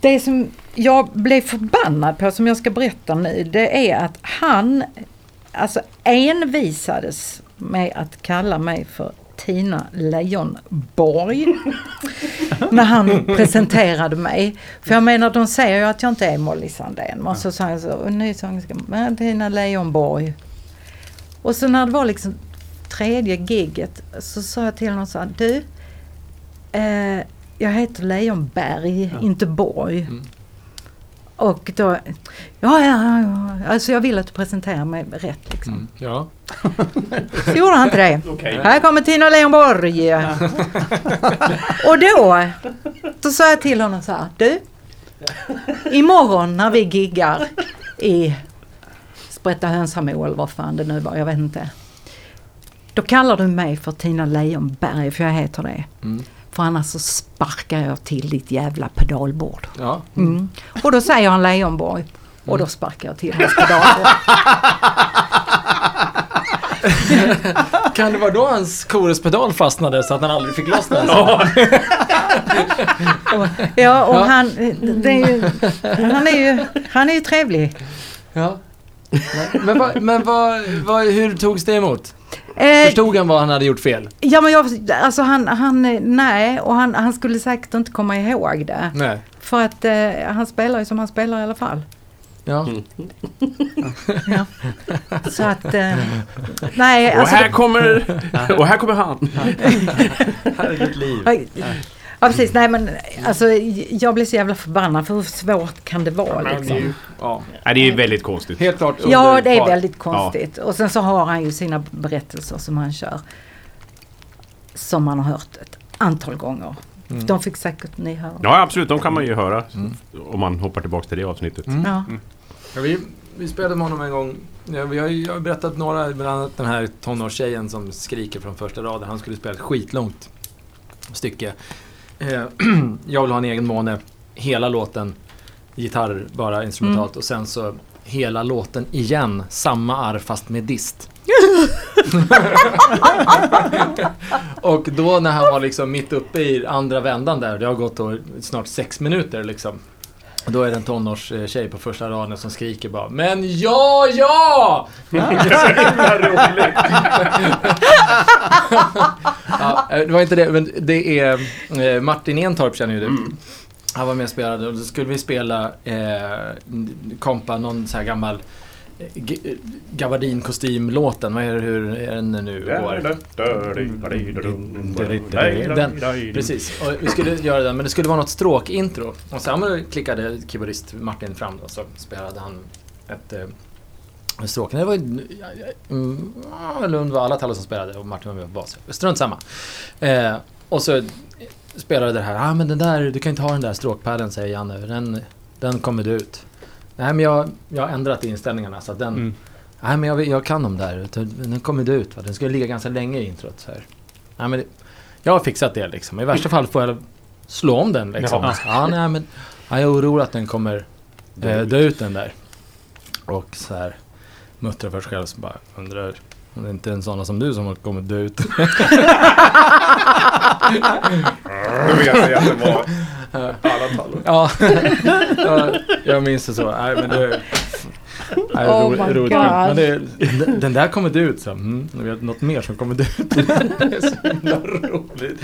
det som jag blev förbannad på, som jag ska berätta nu, det är att han alltså envisades med att kalla mig för Tina Leijonborg. när han presenterade mig. För jag menar, de säger ju att jag inte är Molly Sandén. Och så sa jag så, ny sångerska, Tina Leijonborg. Och så när det var liksom tredje gigget så sa jag till honom så här, du, eh, jag heter Lejonberg, inte Borg. Mm. Och då, ja, ja, ja, ja, alltså jag vill att du presenterar mig rätt liksom. mm, ja. Så gjorde han inte det. Okej. Här kommer Tina Leijonborg. Och då, då sa jag till honom så här, du, imorgon när vi giggar i Sprätta Hönsamo eller vad fan det nu var, jag vet inte. Då kallar du mig för Tina Leijonberg, för jag heter det. Mm. För annars så sparkar jag till ditt jävla pedalbord. ja. Mm. Och då säger han Leijonborg. Och då sparkar jag till hans pedalbord. [laughs] [laughs] Kan det vara då hans koruspedal fastnade så att han aldrig fick loss den? [laughs] Ja, och han, det är ju, han, är ju, han är ju trevlig. Ja. Men, vad, men vad, vad, hur togs det emot? Eh, Förstod han vad han hade gjort fel? ja, men jag, alltså han, han, nej, och han, han skulle säkert inte komma ihåg det. Nej. För att eh, han spelar ju som han spelar i alla fall. [laughs] Ja. Så att, eh, nej Och alltså. här kommer... Och här kommer han. Herregud liv. Oj. Ja precis, nej men alltså jag blir så jävla förbannad för hur svårt kan det vara Men det är liksom? ju- Ja, det är väldigt konstigt. helt klart Ja det är väldigt konstigt. Och sen så har han ju sina berättelser som han kör. Som man har hört ett antal gånger. Mm. De fick säkert ni höra. Ja, absolut. De kan man ju höra. Om man hoppar tillbaka till det avsnittet. Ja. Ja, vi, vi spelade med honom en gång. Ja, vi har jag har berättat några, bland annat den här tonårstjejen som skriker från första raden. Han skulle spela ett skitlångt stycke. Eh, [clears throat] jag vill ha en egen måne. Hela låten, gitarr bara instrumentalt och sen så hela låten igen, samma arr fast med dist. [laughs] och då när han var liksom mitt uppe i andra vändan där, det har gått då snart sex minuter liksom. Då är det en tonårstjej på första raden som skriker bara Men ja, ja! [laughs] Det är så himla roligt. [laughs] ja, eh, det var inte det, men det är eh, Martin Entorp känner ju du. Han var med och spelade och då skulle vi spela eh, kompa någon så här gammal Gabardin-kostymlåten. Vad är det, hur är den nu går? Den, precis. Och vi skulle göra den, men det skulle vara något stråkintro. Och sen klickade keyboardist Martin fram då, så spelade han ett eh, stråk. Det var ju... Ja, Lund var alla tallar som spelade och Martin var med på bas. Strunt samma. Eh, och så spelade det här. Ah, men den där, du kan inte ha den där stråkpadden, säger Janne. Den, den kommer du ut. Nej, men jag, jag har ändrat inställningarna så att den... Mm. Nej, men jag, jag kan dem där. Den kommer du ut. Va? Den ska ligga ganska länge i introt. Så här. Nej, men det, jag har fixat det liksom. I värsta fall får jag slå om den liksom. Ja. Ja, nej, men ja, jag är orolig att den kommer eh, dö ut den där. Och så här muttrar för sig själv så bara undrar om det inte är en sån som du som kommer dö ut. [laughs] Då vill jag att det var alla tallor. ja, ja, jag minns det så. Nej, men det... Nej, Oh roligt, my roligt. God. Men det, den- där kommer dö ut så. Mm, vi har något mer som kommer ut. [laughs] det är så himla roligt.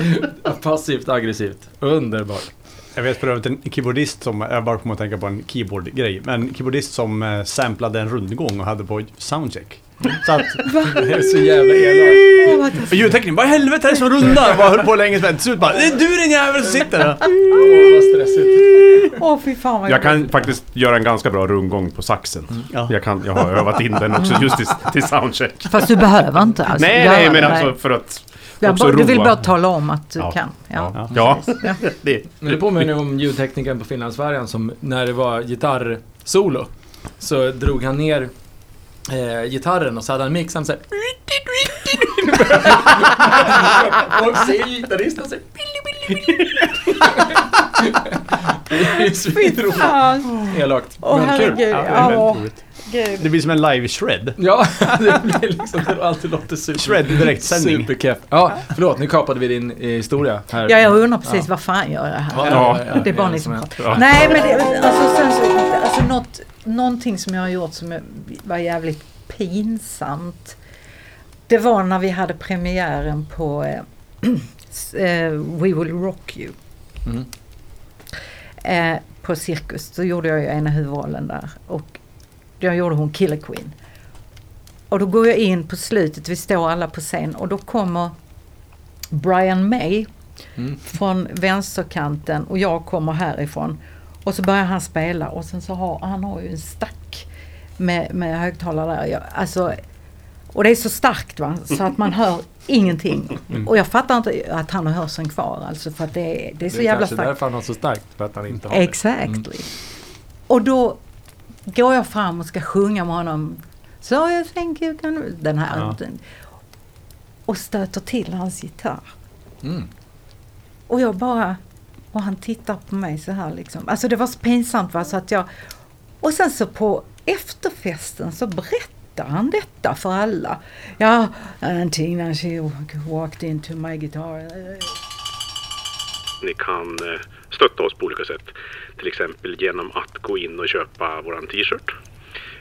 Passivt aggressivt. Underbart. Jag vet för övrigt en keyboardist som, jag bara kommer att tänka på en keyboardgrej, men en keyboardist som eh, samplade en rundgång och hade på soundcheck. Så att, [laughs] Det är så jävla elakt. för ljudteknikern bara helvete är det som rundar? Bara höll på länge, så till slut bara det är du din jävel som sitter där. Åh, vad stressigt. Åh fy fan vad Jag kan faktiskt göra en ganska bra rundgång på saxen. Ja. Jag, kan, jag har övat in den också just till, till soundcheck. Fast du behöver inte alltså. nej, nej, men alltså för att bara, du vill bara tala om att du Ja. kan. Ja. Ja, [laughs] det, Men det påminner om ljudteknikern på Finlandsfärjan som när det var gitarrsolo så drog han ner eh, gitarren och så hade han mixen såhär [laughs] Och ser gitarristen såhär Det är Fy fan. [laughs] Elakt. Åh herregud. Ja, det Ja, gud. Blir som en live-shred. Ja, [laughs] det blir liksom, det alltid låter super... Shred direktsändning. Superkeff. Ja, förlåt, nu kapade vi din eh, historia här. Ja, jag undrar precis Ja. vad fan gör jag här? Ja. Det är bara ja, ni som som pratar. Ja. Nej men det, alltså, sen så, alltså något, någonting som jag har gjort som var jävligt pinsamt. Det var när vi hade premiären på eh, [clears throat] eh, We Will Rock You. Mm. Eh, på Cirkus. Så gjorde jag ju ena huvudrollen där. Och jag gjorde hon Killer Queen. Och då går jag in på slutet, vi står alla på scen och då kommer Brian May Mm. från vänsterkanten och jag kommer härifrån. Och så börjar han spela och sen så har han har ju en stack med, med högtalare där. Jag, alltså, och det är så starkt va, så att man hör ingenting. Och jag fattar inte att han har hörseln kvar alltså för att det, är- det är så Det är jävla starkt. därför han har så starkt, för att han inte har det. Exactly. Och då går jag fram och ska sjunga med honom. So you think you can... Den här. Ja. Och stöter till hans gitarr. Mm. Och jag bara... Och han tittar på mig så här liksom. Alltså det var så pinsamt va så att jag... Och sen så på efterfesten så berättar han detta för alla. Ja, and Tina she walked into my guitar. Ni kan eh, stötta oss på olika sätt. Till exempel genom att gå in och köpa våran t-shirt.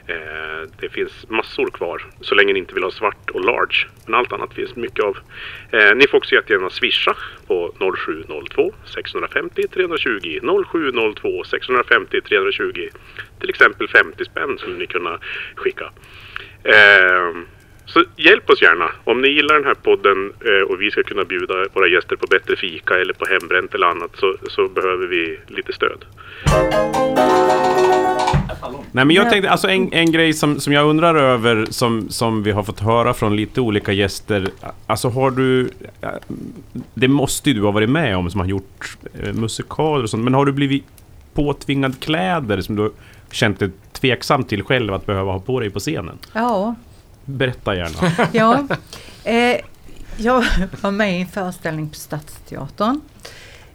Eh, det finns massor kvar så länge ni inte vill ha svart och large. Men allt annat finns mycket av. Eh, ni får också jättegärna swisha på 0702 650 320 0702 650 320. Till exempel 50 spänn skulle ni kunna skicka. Eh, så hjälp oss gärna. Om ni gillar den här podden eh, och vi ska kunna bjuda våra gäster på bättre fika eller på hembränt eller annat så, så behöver vi lite stöd. Nej men jag tänkte, alltså en, en grej som, som jag undrar över som, som vi har fått höra från lite olika gäster. Alltså har du... Det måste ju du ha varit med om som har gjort eh, musikaler och sånt. Men har du blivit påtvingad kläder som du känt dig tveksam till själv att behöva ha på dig på scenen? Ja, Berätta gärna. [laughs] ja. Eh, jag var med i en föreställning på Stadsteatern.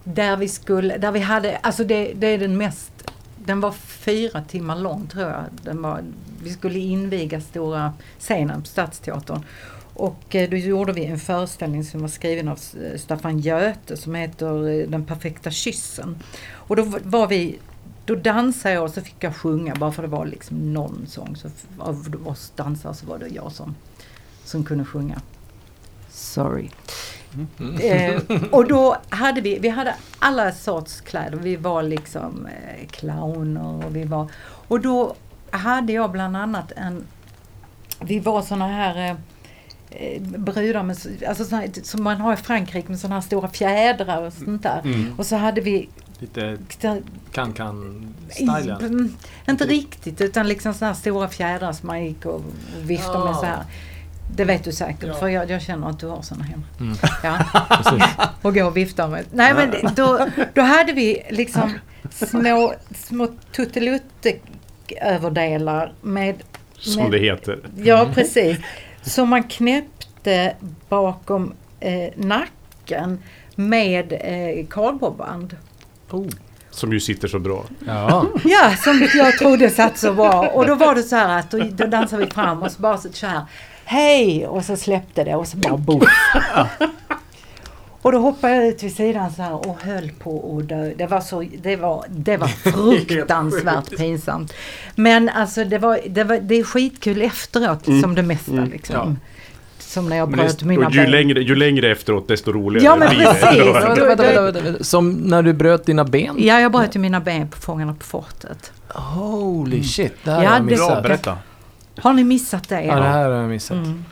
Där vi skulle, där vi hade, alltså det, det är den mest, den var fyra timmar lång tror jag. Den var, vi skulle inviga stora scenen på Stadsteatern. Och eh, då gjorde vi en föreställning som var skriven av eh, Staffan Göte som heter eh, Den perfekta kyssen. Och då var vi då dansade jag och så fick jag sjunga bara för det var liksom någon sång. Så av oss dansare så var det jag som, som kunde sjunga. Sorry. Eh, och då hade vi, vi hade alla sorts kläder. Vi var liksom eh, clowner och vi var... Och då hade jag bland annat en... Vi var såna här... Eh, eh, brudar med, alltså såna, som man har i Frankrike med såna här stora fjädrar och sånt där. Och så hade vi Lite kan-kan-stilen. Mm, inte riktigt, utan liksom sådana här stora fjädrar som man gick och och viftade med Ja. så här. Det vet du säkert, Ja. för jag, jag känner att du har sådana hemma. Mm. Ja. [laughs] och går och viftar med. Nej men då, då hade vi liksom små, små tuttelutte-överdelar med... Som med det heter. Ja, precis. Som man knäppte bakom eh, nacken med eh, kardborreband. Som ju sitter så bra. Ja. [laughs] Ja, som jag trodde satt så bra. Och då var det så här att då, då dansade vi fram och så bara så här. Hej! Och så släppte det och så bara boff. Och då hoppade jag ut vid sidan så här och höll på att dö. Det var, så, det var, det var [laughs] fruktansvärt pinsamt. Men alltså det, var, det, var, det är skitkul efteråt som det mesta liksom. Ja. Som när jag bröt det, mina och ju, ben. längre, ju längre efteråt desto roligare Ja, men blir det. precis. [laughs] Då- Vänta, vänta, vänta, vänta. Som när du bröt dina ben? Ja, jag bröt ju mina ben på Fångarna på fortet. Holy shit, det här Ja, har jag det- missat. Bra, berätta. Har ni missat det? Ja, det här har jag missat. Mm.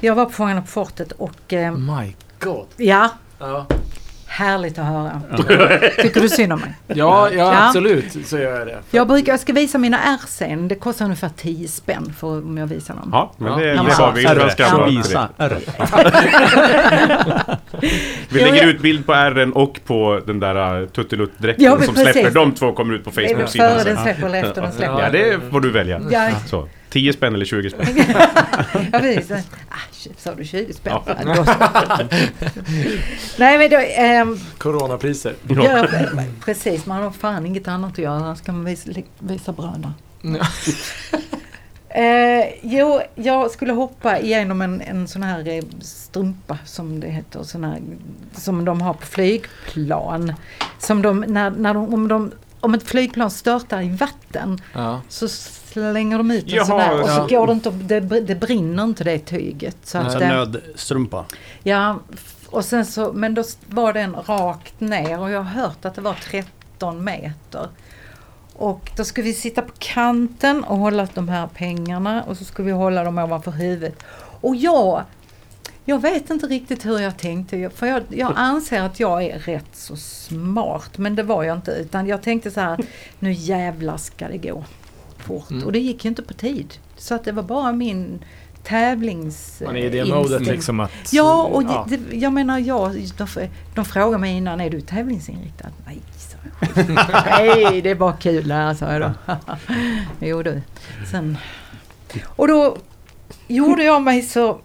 Jag var på Fångarna på fortet och eh, My God. ja, Ja, härligt att höra. [laughs] Tycker du synd om mig? ja, ja Ja. absolut så gör jag det. Jag, brukar, jag ska visa mina R-scen. Det kostar ungefär 10 spänn för om jag visar dem. Ja, men det, Ja. det vi. Ja. Jag ska Visa R. [laughs] Vi lägger ut bild på R'n och på den där uh, tuttilutt-dräkten Ja, som precis. släpper. De två kommer ut på Facebook-sidan före sen. den släpper eller efter den släpper? Ja, det får du välja. Ja, Så, 10 spänn eller 20 spänn. [laughs] ja precis. [laughs] Ah, shit, sa du 20 spänn? Ja. [laughs] Nej men då, ehm, Coronapriser. ja, precis, man har fan inget annat att göra. Annars kan man visa, visa bröderna. Ja. Eh, jo, jag skulle hoppa igenom en, en sån här eh, strumpa som det heter, sån här, som de har på flygplan. Som de, när, när de, om, de, om ett flygplan störtar i vatten Ja. så slänger de ut en Jaha, sån där och så går det inte, det, det brinner inte det tyget. Så att Så det, nödstrumpa. ja, och sen så, men då var den rakt ner och jag har hört att det var 13 meter. Och då skulle vi sitta på kanten och hålla de här pengarna och så skulle vi hålla dem ovanför huvudet. Och jag, jag vet inte riktigt hur jag tänkte, för jag, jag anser att jag är rätt så smart, men det var jag inte. Utan jag tänkte så här, nu jävlar ska det gå fort. Mm. Och det gick ju inte på tid. Så att det var bara min tävlings... Man är i det modet liksom att... Ja, och ja. Det, jag menar, jag, de, de frågar mig innan, är du tävlingsinriktad? Nej, sa jag. [laughs] Nej, det är bara kul här, sa jag då. [laughs] jo du. Sen, och då gjorde jag mig så,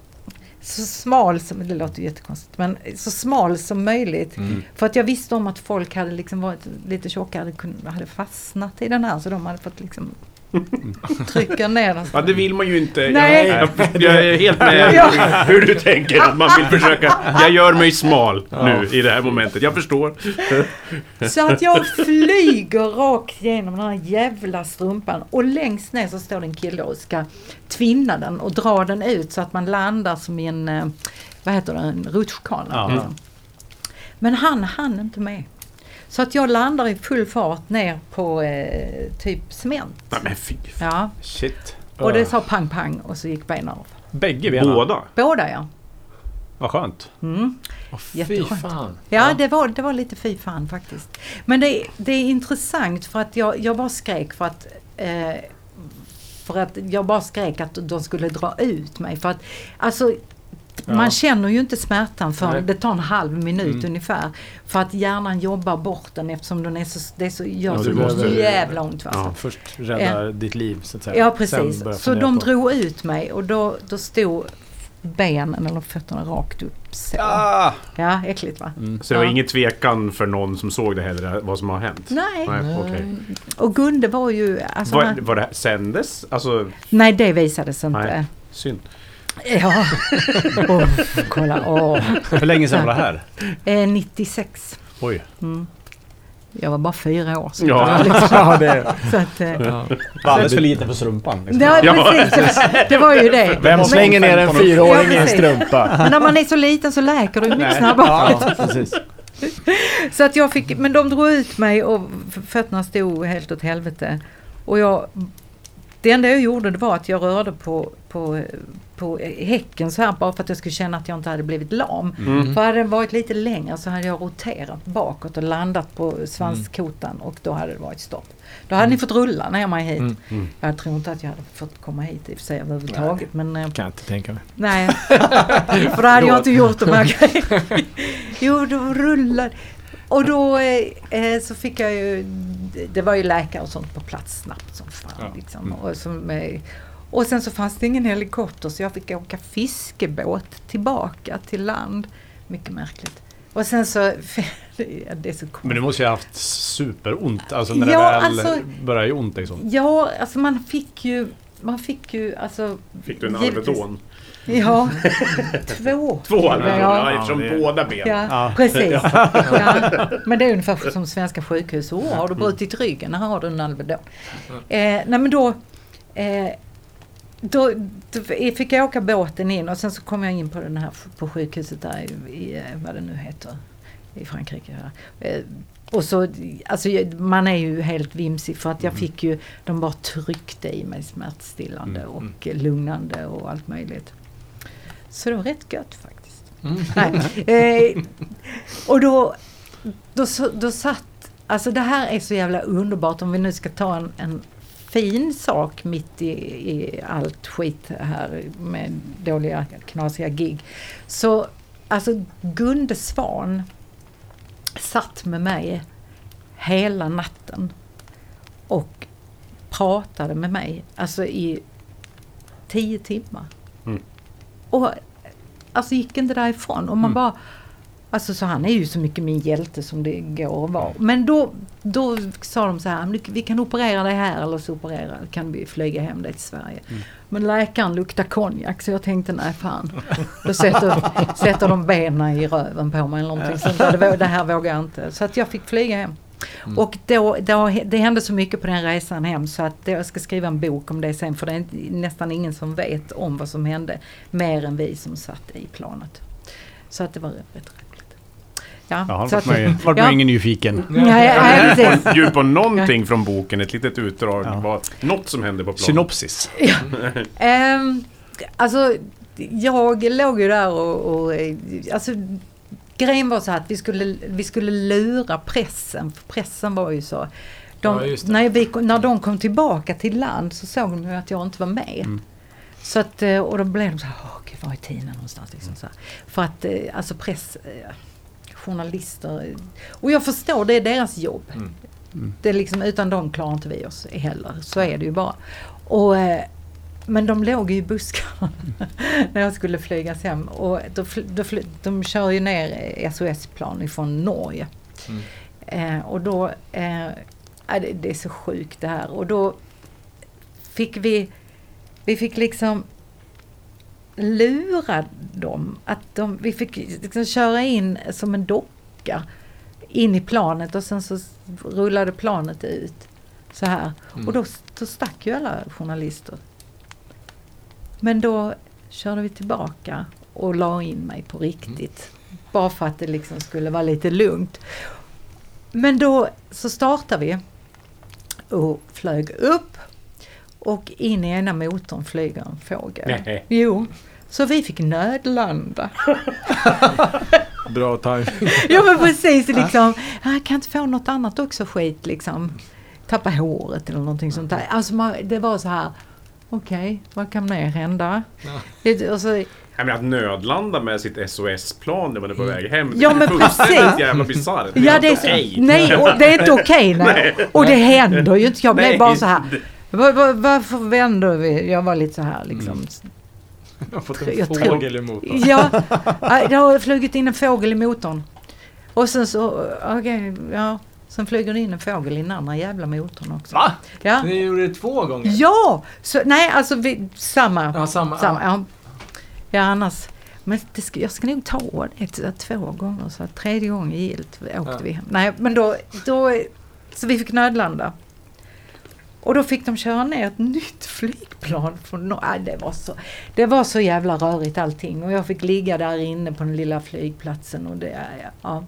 så smal som, det låter jättekonstigt, men så smal som möjligt. Mm. För att jag visste om att folk hade liksom varit lite tjockare, hade fastnat i den här, så de hade fått liksom trycker ner den. Ja, det vill man ju inte. Nej. Jag, jag, jag är helt med [laughs] Ja. hur du tänker. Att man vill försöka. Jag gör mig smal nu i det här momentet. Jag förstår. Så att jag flyger rakt igenom den här jävla strumpan och längst ner så står det en kille och ska tvinna den och dra den ut så att man landar som i en, eh, vad heter det, en rutschkana. Ja. Men han hann inte med. Så att jag landar i full fart ner på eh, typ cement. Nej, men fy. Ja, Shit. och det sa pang pang och så gick benen av. Bägge benen? Båda? Båda ja. Vad skönt. Mm. Fy fan. Ja, det var, det var lite fy fan faktiskt. Men det, det är intressant för att jag, jag bara skrek för att eh, för att jag bara skrek att de skulle dra ut mig. För att, alltså, Man känner ju inte smärtan Nej. förrän det tar en halv minut Mm. ungefär. För att hjärnan jobbar bort den eftersom den är så, det är så, gör Ja, så måste- jävla ont. Ja. Först rädda ditt liv så att säga. Ja precis. Så de på- drog ut mig och då, då stod benen eller fötterna rakt upp så. Ah! Ja, äckligt va? Så det var Ja. ingen tvekan för någon som såg det heller, vad som har hänt? Nej. Nej, okej. Och Gunde var ju... Alltså, Var, var det sändes? Alltså, nej, det visades inte. Nej. synd. Ja. [laughs] Åh, kolla. Åh. Hur länge sedan var det här? Eh, 96. Oj. Mm. Jag var bara fyra år. Så, Ja. [laughs] ja, det så att, eh, ja. Var alldeles för liten för strumpan. Liksom. ja, precis. Det, var ju det. Vem Men- slänger ner en fyraåring i en strumpa? Men när man är så liten så läker det ju mycket snabbare. Ja, [laughs] precis. Så att jag fick, men de drog ut mig och fötterna stod helt åt helvete. Och jag, det enda jag gjorde det var att jag rörde på, på, på häcken så här bara för att jag skulle känna att jag inte hade blivit lam. Mm. För hade den varit lite längre så hade jag roterat bakåt och landat på svanskotan och då hade det varit stopp. Då hade ni fått rulla ner mig hit. Mm. Mm. Jag tror inte att jag hade fått komma hit i och för sig överhuvudtaget. Men, eh, Kan jag inte tänka mig. Nej, [laughs] för då hade jag inte gjort de här [laughs] grejerna. Jo, då rullade Och då eh, eh, så fick jag ju, det var ju läkare och sånt på plats snabbt som fan. Ja. Liksom. Och, som, eh, och sen så fanns det ingen helikopter så jag fick åka fiskebåt tillbaka till land. Mycket märkligt. Och sen så, [laughs] ja, det är så Men konstigt. du måste ju ha haft superont. Alltså när Ja, det väl alltså- börjar göra ont liksom. Ja, alltså man fick ju, man fick ju alltså Fick du en Alvedon? Ja, [laughs] två. Två Alvedon? Ja, Ja, eftersom det- båda ben. Ja, Ja. precis. [laughs] Ja. Men det är ungefär som svenska sjukhus. Åh, har du brutit ryggen? Här har du en Alvedon. Eh, nej men då, eh, då, då fick jag åka båten in och sen så kom jag in på den här på sjukhuset där i, i eh, vad det nu heter i Frankrike. Ja. Eh, och så, alltså man är ju helt vimsig för att jag fick ju, de bara tryckte i mig smärtstillande Mm. och lugnande och allt möjligt. Så det var rätt gött faktiskt. Mm. Nej. Eh, och då, då, då satt, alltså det här är så jävla underbart om vi nu ska ta en, en fin sak mitt i, i allt skit här med dåliga knasiga gig. Så alltså Gunde Svan satt med mig hela natten och pratade med mig, alltså i tio timmar. Mm. Och alltså gick inte därifrån och man Mm. bara Alltså så han är ju så mycket min hjälte som det går att vara. Men då, då sa de så här, "Men vi kan operera dig här eller så operera, kan vi flyga hem dig till Sverige. Men läkaren luktar konjak så jag tänkte nej fan. Då sätter, sätter de benen i röven på mig eller någonting sånt. Det, det här vågar jag inte. Så att jag fick flyga hem. Och då, då, det hände så mycket på den resan hem så att jag ska skriva en bok om det sen för det är nästan ingen som vet om vad som hände. Mer än vi som satt i planet. Så att det var rätt roligt. Ja, Ja, han så att- vart man ja. ju ingen nyfiken. Nej, nej, precis. Bjud på någonting från boken, ett litet utdrag. Ja. Vad, något som hände på planen. Synopsis. Ehm, alltså, jag låg ju där och, och alltså, grejen var så här att vi skulle, vi skulle lura pressen, för pressen var ju så. De, Ja, när, vi, när de kom tillbaka till land så såg de ju att jag inte var med. Mm. Så att, eh, och då blev de så här, åh gud var är Tina någonstans? Liksom så här. För att eh, alltså press, eh, journalister, och jag förstår det är deras jobb. Mm. Mm. Det är liksom, utan dem klarar inte vi oss heller, så är det ju bara. Och, eh, men de låg ju i buskarna [laughs] när jag skulle flygas hem. Och då, då de kör ju ner SOS-plan ifrån Norge. Mm. Eh, och då, eh, det, det är så sjukt det här. Och då fick vi, vi fick liksom lura dem. Att de, vi fick liksom köra in som en docka in i planet och sen så rullade planet ut. Så här. Mm. Och då, då stack ju alla journalister. Men då körde vi tillbaka och la in mig på riktigt. Bara för att det liksom skulle vara lite lugnt. Men då så startade vi och flög upp och in i ena motorn flyger en fågel. Nej. Jo, så vi fick nödlanda. [laughs] Bra timing. Ja men precis liksom, [laughs] jag kan inte få något annat också skit liksom. Tappa håret eller någonting sånt där. Alltså man, det var så här, okej, vad kan mer hända? Det, och så, Jag menar att nödlanda med sitt SOS-plan när man är på väg hem. Ja, det är men fullständigt precis. jävla bisarrt. ja, det är inte så, nej, och det är inte okej [laughs] nej. Och det händer ju inte. Jag blev Nej, bara så här, det- var, var, varför vänder vi? Jag var lite så här liksom. Jag har fått [laughs] Jag en tror- fågel emot oss. Ja, äh, det har flugit in en fågel i motorn. Och sen så, okej, ja. Sen flyger det in en fågel i den andra jävla motorn också. Va? Ja. Ni gjorde det två gånger? Ja! Så, nej, alltså vi, samma. Ja, samma. samma ja. ja, annars. Men det ska, jag ska nog ta det två gånger så tredje gången gillt åkte Ja. vi hem. Nej, men då, då, så vi fick nödlanda. Och då fick de köra ner ett nytt flygplan. Från, no- nej, det, var så, det var så jävla rörigt allting och jag fick ligga där inne på den lilla flygplatsen. Och det, ja, ja.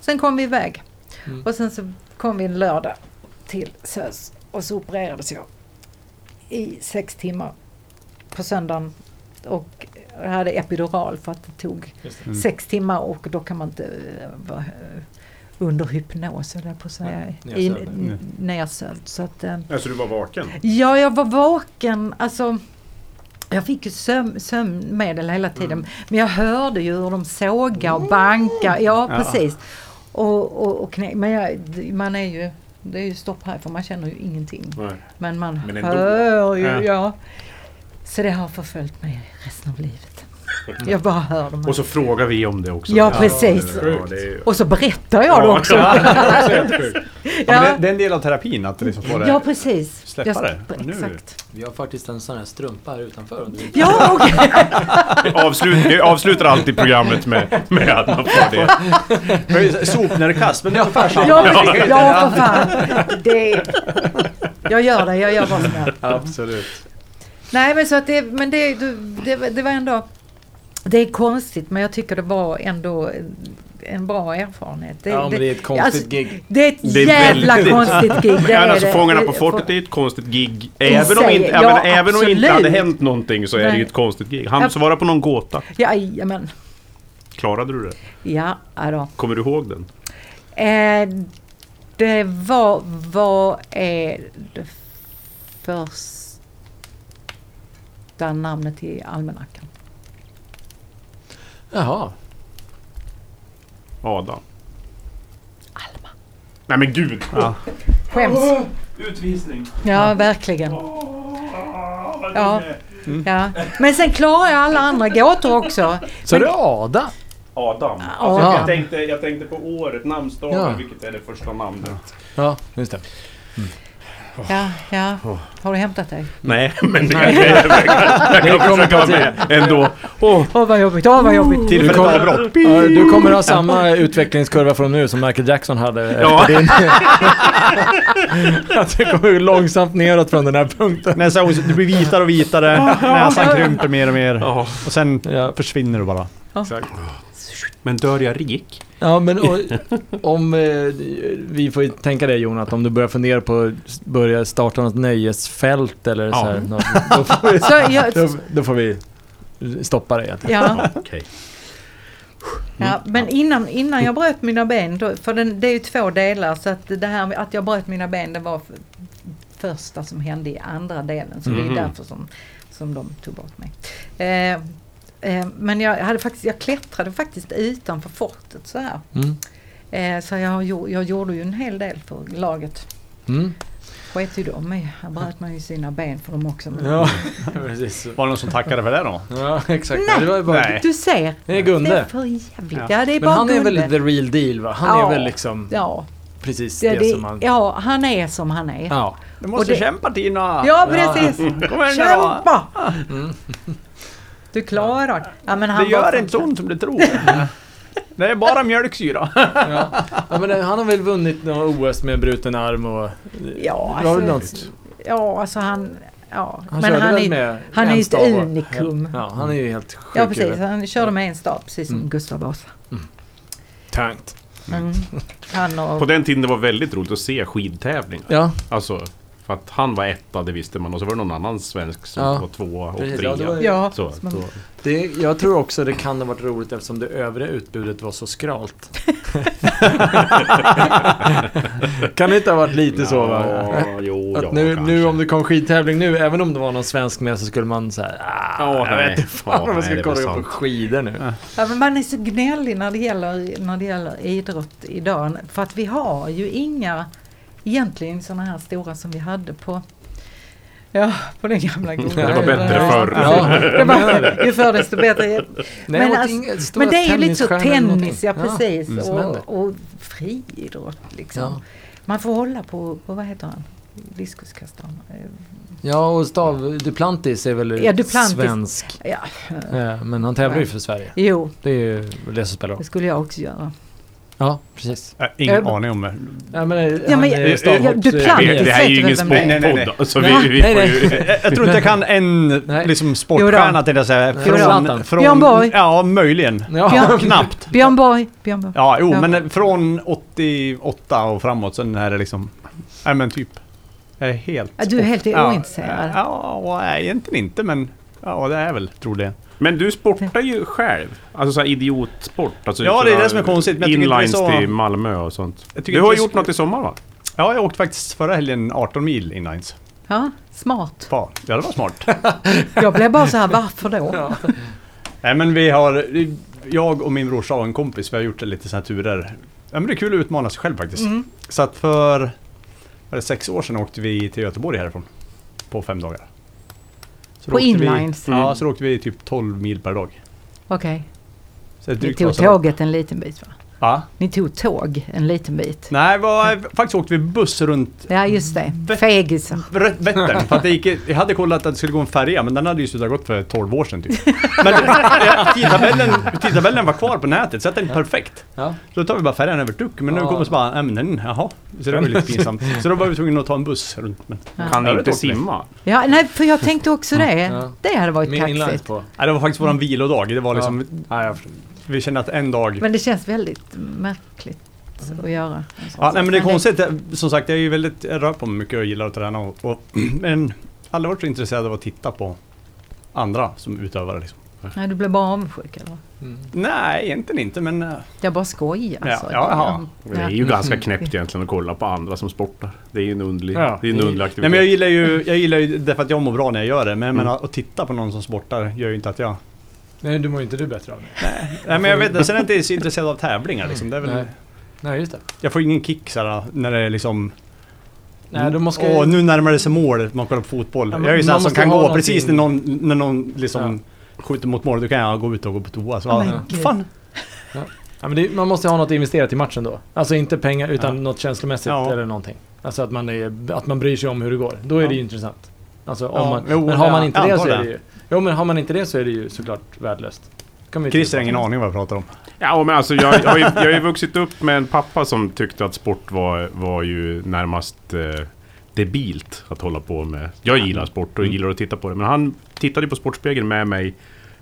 Sen kom vi iväg Mm. och sen så kom vi en lördag till SÖS och så opererades jag i sex timmar på söndagen och jag hade epidural för att det tog Just Mm. sex timmar och då kan man inte eh, under hypnos jag på att säga. Nej, I- Nedsövd. Så att, eh, Alltså du var vaken? ja, jag var vaken. Alltså, jag fick ju sömn, sömnmedel hela tiden. Mm. Men jag hörde ju hur de såga och banka. Ja, Ja. precis. Och, och, och knä, men jag, man är ju, det är ju stopp här för man känner ju ingenting. Nej. Men man Men hör ju, Ja. ja. Så det har förföljt mig resten av livet. Jag bara hör dem. Och så frågar vi om det också. Ja, precis. Ja, är, Och så berättar jag det också. [laughs] [laughs] Ja, men det, Ja, det är en del av terapin att liksom få det. ja precis. släppa Jag- det. Nu. Exakt. Vi har faktiskt en sån här strumpa här utanför. Om du vill. Ja, okej. [laughs] avslut, vi avslutar alltid programmet med, med att man får det. Sopnedkast, men det är ungefär samma. Ja, ja, för fan. Det, jag gör det, jag gör vad som helst. Absolut. Nej, men så att det, men det, det, det var ändå, det är konstigt, men jag tycker det var ändå en, bra erfarenhet. Det, Ja, men det är ett konstigt alltså, gig. Det är ett Det är jävla väldigt- konstigt gig. Det Ja, är alltså det. Fångarna på Det- fortet är ett konstigt gig. Även om, inte, ja, även, även om inte hade hänt någonting så är det ju Nej. ett konstigt gig. Han Ja. svarar på någon gåta. Jajamän. Klarade du det? Ja, då. Kommer du ihåg den? Eh, det var, vad är det första namnet i almanackan? Jaha. Adam? Alma. Nej men gud! Ja. Skäms. Utvisning! Ja, verkligen. Ja. ja. Men sen klarar jag alla andra gåtor också. Så är det Ada? Adam. Ja. Alltså, jag, tänkte, jag tänkte på året, namnsdagen, Ja. vilket är det första namnet. Ja, just det. Ja, ja. Har du hämtat dig? Nej, [laughs] men jag, jag, jag, jag kan försöka vara med ändå. Åh, Åh vad jobbigt, åh vad jobbigt. Tillfälligt kommer-. Ja, du kommer ha samma utvecklingskurva från nu som Michael Jackson hade Ja. din. [laughs] Att det kommer långsamt neråt från den här punkten. Nästa gång, du blir vitare och vitare, näsan krymper mer och mer. Och sen Ja. försvinner du bara. exakt. Men dör jag rik? Ja, men och, [laughs] om eh, vi får ju tänka det Jon, att om du börjar fundera på att börja starta något nöjesfält eller så här, något, då, får vi, [laughs] Så jag, då, då får vi stoppa det egentligen. ja, Okej. ja, men innan, innan jag bröt mina ben, då, för den, det är ju två delar, så att det här att jag bröt mina ben, det var första som hände i andra delen, så det Mhm. är därför som, som de tog bort mig. Eh, eh, men jag, hade faktiskt, jag klättrade faktiskt utanför fortet så här. Mm. Eh, så jag, jag gjorde ju en hel del för laget. Mm. Sket ju de i. Här bröt man ju sina ben för dem också. Men Ja, [laughs] precis. Var det någon som tackade för det då? Ja, exakt. Nej. Det var ju bara, Nej. Du ser. Det är Det Gunde. är för jävligt. Ja. Ja, det är Men bara han är Gunde. väl the real deal va? Han Ja. är väl liksom... Ja, precis Det, det, det, som man... ja, han är som han är. Ja. Du måste det- kämpa Tina! Ja, precis. [laughs] Kom igen nu då! Du klarar det. Ja, men han Det gör inte så ont som du tror. [laughs] Det är bara mjölksyra. [laughs] Ja. ja, men han har väl vunnit några OS med bruten arm och... Ja, alltså, något- ja, alltså han... Ja, Han men han är, med han är ju ett unikum. Ja, han är ju helt sjuk Ja, precis. Han körde med en stav, precis som Mm. Gustav Vasa. Tant. Mm. Han och... På den tiden det var väldigt roligt att se skidtävlingar. Ja, Alltså, för att han var etta, det visste man. Och så var det någon annan svensk som Ja. var tvåa och Precis, trea. ja, det var ju- Ja, Så, det, jag tror också det kan ha varit roligt eftersom det övriga utbudet var så skralt. [laughs] kan det inte ha varit lite så va? Ja, jo, Att ja, nu, nu om det kom skidtävling nu, även om det var någon svensk med så skulle man säga ah, Ja, jag nej. vet inte fan Ja, om jag ska kolla på skidor nu. Ja, men man är så gnällig när det, gäller, när det gäller idrott idag. För att vi har ju inga egentligen sådana här stora som vi hade på Ja, på den gamla goda [laughs] Det var bättre Ja. förr. Ja, Det var, ju förr desto bättre. Men alltså- Men det är ju lite så tennis, ja precis. mm, som händer. och, och friidrott liksom. Ja. Man får hålla på, på vad heter han? Diskuskastaren. Ja, och Stav Duplantis är väl Ja, Duplantis. svensk. Ja, Men han tävlar ju för Sverige. jo, Det är ju det som spelar roll. det skulle jag också göra. Ja, precis. Jag har ingen aning om det. Ja, men, Ja, han men- är ja, stavhopp- Duplantis. det, det här är ju ingen sportpodd. Så vi, Nej, vi nej, får nej. ju... Jag, [laughs] jag tror inte jag kan en Nej. liksom, sportstjärna till att säga. Då. Zlatan. från, Björn Borg. Ja, möjligen. Ja, Björn- [laughs] Knappt. Björn Borg. Björn Borg. Ja, jo, Ja. men från 88 och framåt, sen är det liksom... Nej men typ... Jag är helt... Ja, du är helt ja, ointresserad. Ja, nej, egentligen inte men... Ja, det är väl troligen. Men du sportar ju själv. Alltså såhär idiotsport. Alltså, Ja, det är det som är konstigt, men Inlines så- till Malmö och sånt. Du har gjort så- något i sommar va? Ja, jag åkte faktiskt förra helgen 18 mil inlines. Ja, smart. Ja det var smart. [laughs] Jag blev bara så här, varför då? Ja. Nej men vi har... Jag och min brorsa och en kompis, vi har gjort lite sådana här turer. Ja men det är kul att utmana sig själv faktiskt. Mm. Så att för... Var det sex år sedan åkte vi till Göteborg härifrån. På fem dagar. Så På åkte vi- inlines? Ja, så åkte vi typ 12 mil per dag. Okej. Ni drygt tog tåget en liten bit va? Ja. Ni tog tåg en liten bit. Nej, var, faktiskt åkte vi buss runt Ja, just det. Fegisar. Vä- Vättern. För att det gick, jag hade kollat att det skulle gå en färja, men den hade ju slutat gått för 12 år sedan typ. [laughs] Men tidtabellen, tidtabellen var kvar på nätet, så att den är perfekt. Ja. Så då tar vi bara färjan över Tuck, men nu Ja. kommer så bara, nej men den, jaha. Så det var lite pinsamt. Så då var vi tvungna att ta en buss runt. Men, Kan Ja, ni det inte vi. simma? Ja, nej, för jag tänkte också det. Ja. Det hade varit kaxigt. det var faktiskt våran vilodag. Det var liksom, Ja. Vi kände att en dag... Men det känns väldigt märkligt att göra. Ja, nej men det är konstigt. Som sagt, jag är ju väldigt, jag rör på mig mycket och gillar att träna och, och [clears throat] men aldrig varit så intresserad av att titta på andra som utövare liksom. Nej, du blev bara avundsjuk eller? Mm. Nej, egentligen inte men... eh, Jag bara skojar. Ja, alltså. ja, jaha. Det är ju ganska knäppt egentligen att kolla på andra som sportar. Det är ju en underlig, Ja. det är en underlig Nej aktivitet. men jag gillar ju, jag gillar ju därför att jag mår bra när jag gör det. Men Mm. menar, att titta på någon som sportar gör ju inte att jag... Nej, du mår inte du bättre av det. Nej men jag vet inte, sen är jag inte så intresserad av tävlingar liksom. Det är väl, Nej. Nej, just det. jag får ingen kick såhär när det är liksom... Nej, då måste Åh, nu närmar det sig mål, man kollar på fotboll. Ja, jag är ju sån man som kan gå någonting- precis när någon, när någon liksom skjuter mot mål, då kan jag gå ut och gå på toa. Så, Ja, men ja, fan. Ja, men det, man måste ha något investerat i matchen då. Alltså inte pengar utan Ja. något känslomässigt Ja. eller någonting. Alltså att man, är, att man bryr sig om hur det går. Då är Ja. det ju intressant. Alltså om Ja, man, men har man inte det så är det det. ju... Jo men har man inte det så är det ju såklart värdelöst. Kan vi inte Christer har ingen aning vad jag pratar om. Ja men alltså jag, jag, har ju, jag har ju vuxit upp med en pappa som tyckte att sport var, var ju närmast eh, debilt att hålla på med. Jag gillar sport och gillar att titta på det. Men han tittade på Sportspegeln med mig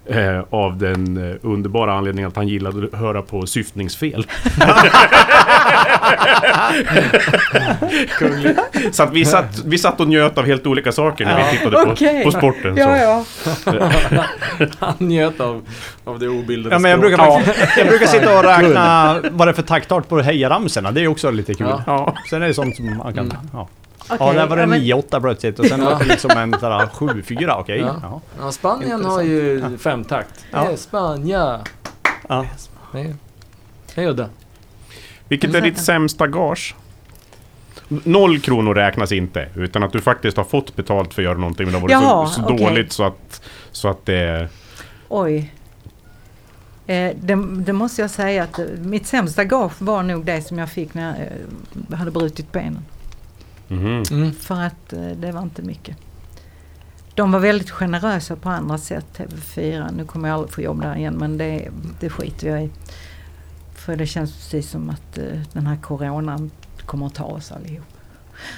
eh, av den eh, underbara anledningen att han gillade att höra på syftningsfel. [laughs] [laughs] Så att vi satt, vi satt och njöt av helt olika saker när vi tittade på, Okej. på sporten. Så. Ja, ja. [laughs] Han njöt av, av det obildade Ja, men jag brukar, faktiskt, jag brukar sitta och räkna vad det är för taktart på hejaramsorna. Det är också lite kul. Ja. Ja. Sen är det sånt som man kan... Mm. Ja. Okej, ja, där var det ja, men- 9-8 plötsligt och sen var det liksom en sådär 7-4, okej. Ja. Ja. Ja, Spanien har ju femtakt. Ja. Espanja. Ja. Nej. Hej udda. Vilket är ditt sämsta gage? Noll kronor räknas inte, utan att du faktiskt har fått betalt för att göra någonting men det har varit Jaha, så, så okej. dåligt så att, så att det... Oj. Eh, det, det måste jag säga att eh, mitt sämsta gage var nog det som jag fick när jag eh, hade brutit benen. Mhm. Mm. För att det var inte mycket. De var väldigt generösa på andra sätt, TV4. Nu kommer jag aldrig få jobb där igen men det, det skiter jag i. För det känns precis som att eh, den här coronan kommer att ta oss allihop.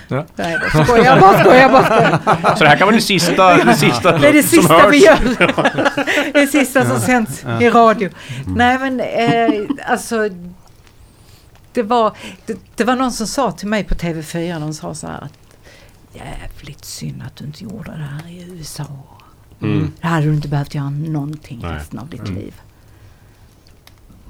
Ja. Nej, skojar bara, skojar bara. skojar. Så det här kan vara det sista, det sista Det är det som sista hörs. vi gör. det sista som sänds i radio. Nej men eh, alltså. Det var, det, det var någon som sa till mig på TV4, de sa så här att jävligt synd att du inte gjorde det här i USA. Mm. Det hade du inte behövt göra någonting Nej. resten av ditt liv.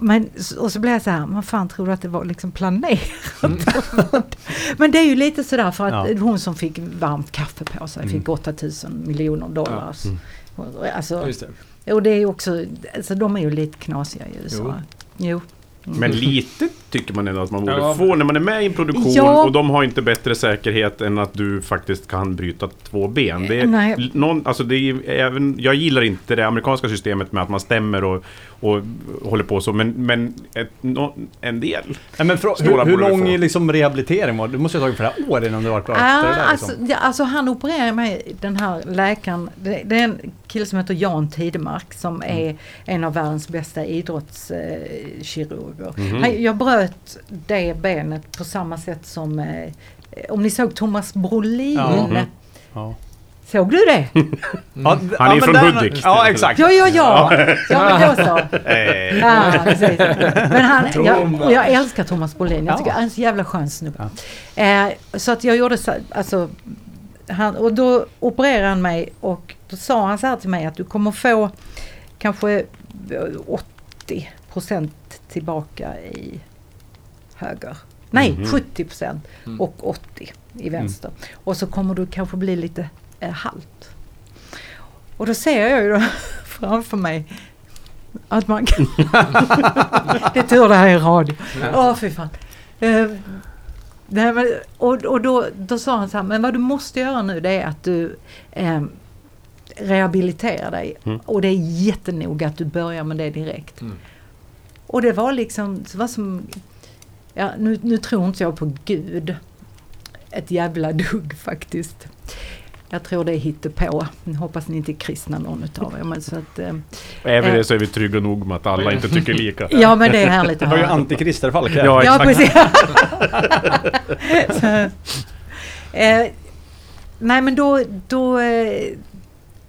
Men, och så blev jag så här, vad fan tror du att det var liksom planerat? [laughs] Men det är ju lite sådär för att Ja. hon som fick varmt kaffe på sig fick 8000 miljoner dollar. Mm. Och- Alltså, Just det. och det är ju också, alltså de är ju lite knasiga i USA. Jo. Men lite tycker man ändå att man borde Ja. få när man är med i en produktion Ja. och de har inte bättre säkerhet än att du faktiskt kan bryta två ben. Det är Nej. någon, alltså det är även, jag gillar inte det amerikanska systemet med att man stämmer och, och håller på så, men, men ett, nå- en del. Nej, men för, hur, du lång få. liksom, rehabilitering var det? Det måste ju ha tagit flera år innan du var klar det Ah, alltså, Liksom. ja, alltså han opererar mig, den här läkaren. Det, det är en kille som heter Jan Tidemark som är en av världens bästa idrottskirurger. Han- Jag bröt det benet på samma sätt som eh, om ni såg Thomas Brolin. Ja. Mm. Ja. Såg du det? [laughs] Ja, Han är men från Hudik. Ja, exakt. Ja, ja, ja. Ja, men då så. [laughs] Ja, precis. Men han, jag, jag älskar Thomas Brolin. Jag tycker Ja. han är en så jävla skön snubbe. Eh, så att jag gjorde så, alltså, han, och då opererade han mig och då sa han så här till mig att du kommer få kanske eh, 80 procent tillbaka i höger. Nej, Mhm. 70 procent och 80 i vänster. Och så kommer du kanske bli lite eh, halt. Och då ser jag ju då [laughs] framför mig att man kan... [laughs] det är tur det här är radio. Åh fy fan. Eh, nej, men, och och då, då sa han så här, men vad du måste göra nu det är att du eh, rehabiliterar dig. Mm. Och det är jättenoga att du börjar med det direkt. Mm. Och det var liksom, det var som, ja, nu, nu tror inte jag på Gud ett jävla dugg faktiskt. Jag tror det är hittepå. Jag hoppas ni inte är kristna någon utav er. Men så att, eh, Även det så är vi trygga nog med att alla inte tycker lika. ja men det är härligt Det att var ju höra. antikrister Falk här. Ja, precis. så, eh, nej men då, då eh,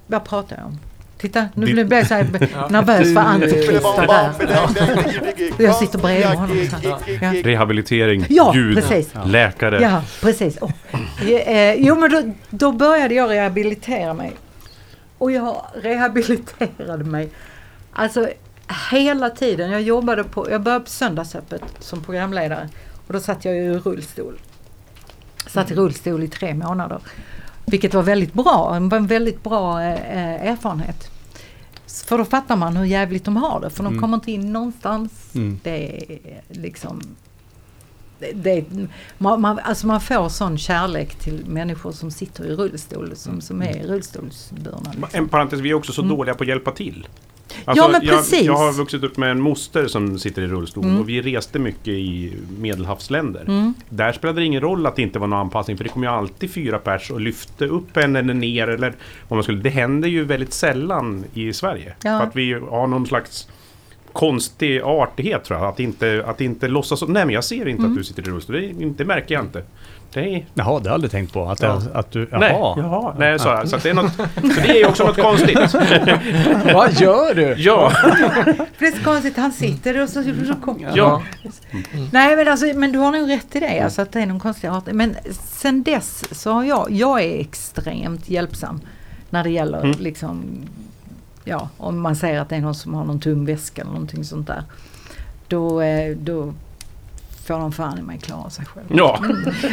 vad pratar jag om? Titta, nu blev jag så här [laughs] nervös för antikrister där. Jag sitter bredvid honom. Ja. Rehabilitering, Ja, Gud, precis. läkare. Ja, precis. Oh. Eh, jo, men då, då började jag rehabilitera mig. Och jag rehabiliterade mig. Alltså hela tiden. Jag jobbade på, jag började på Söndagsöppet som programledare. Och då satt jag i rullstol. Satt i rullstol i tre månader. Vilket var väldigt bra, en väldigt bra eh, erfarenhet. För då fattar man hur jävligt de har det. För de Mm. kommer inte in någonstans. Mm. Det är liksom det, det, man, man, alltså man får sån kärlek till människor som sitter i rullstol, som, som är rullstolsburna. liksom. En parentes, vi är också så dåliga på att hjälpa till. Mm. Ja, men jag, precis. jag har vuxit upp med en moster som sitter i rullstol Mm. och vi reste mycket i medelhavsländer. Mm. Där spelade det ingen roll att det inte var någon anpassning för det kom ju alltid fyra pers och lyfte upp en eller ner eller vad man skulle. Det händer ju väldigt sällan i Sverige. Ja. För att vi har någon slags konstig artighet tror jag. Att inte, att inte låtsas nej men jag ser inte Mm. att du sitter i rullstol. Det, det märker jag inte. Är, Jaha, det har jag aldrig tänkt på. Att, Ja. det, att du... Jaha. Nej, jaha, nej så, så, att det är något, [laughs] så det är ju också något konstigt. [laughs] Vad gör du? Ja, [laughs] För det är så konstigt, han sitter och så, så kommer ja. Nej men alltså, men du har nog rätt i det, alltså att det är någon konstig art. Men sen dess så har jag, jag är extremt hjälpsam när det gäller Mm. liksom, ja om man säger att det är någon som har någon tung väska eller någonting sånt där. Då, eh, då får de fan i mig klara sig själv. ja.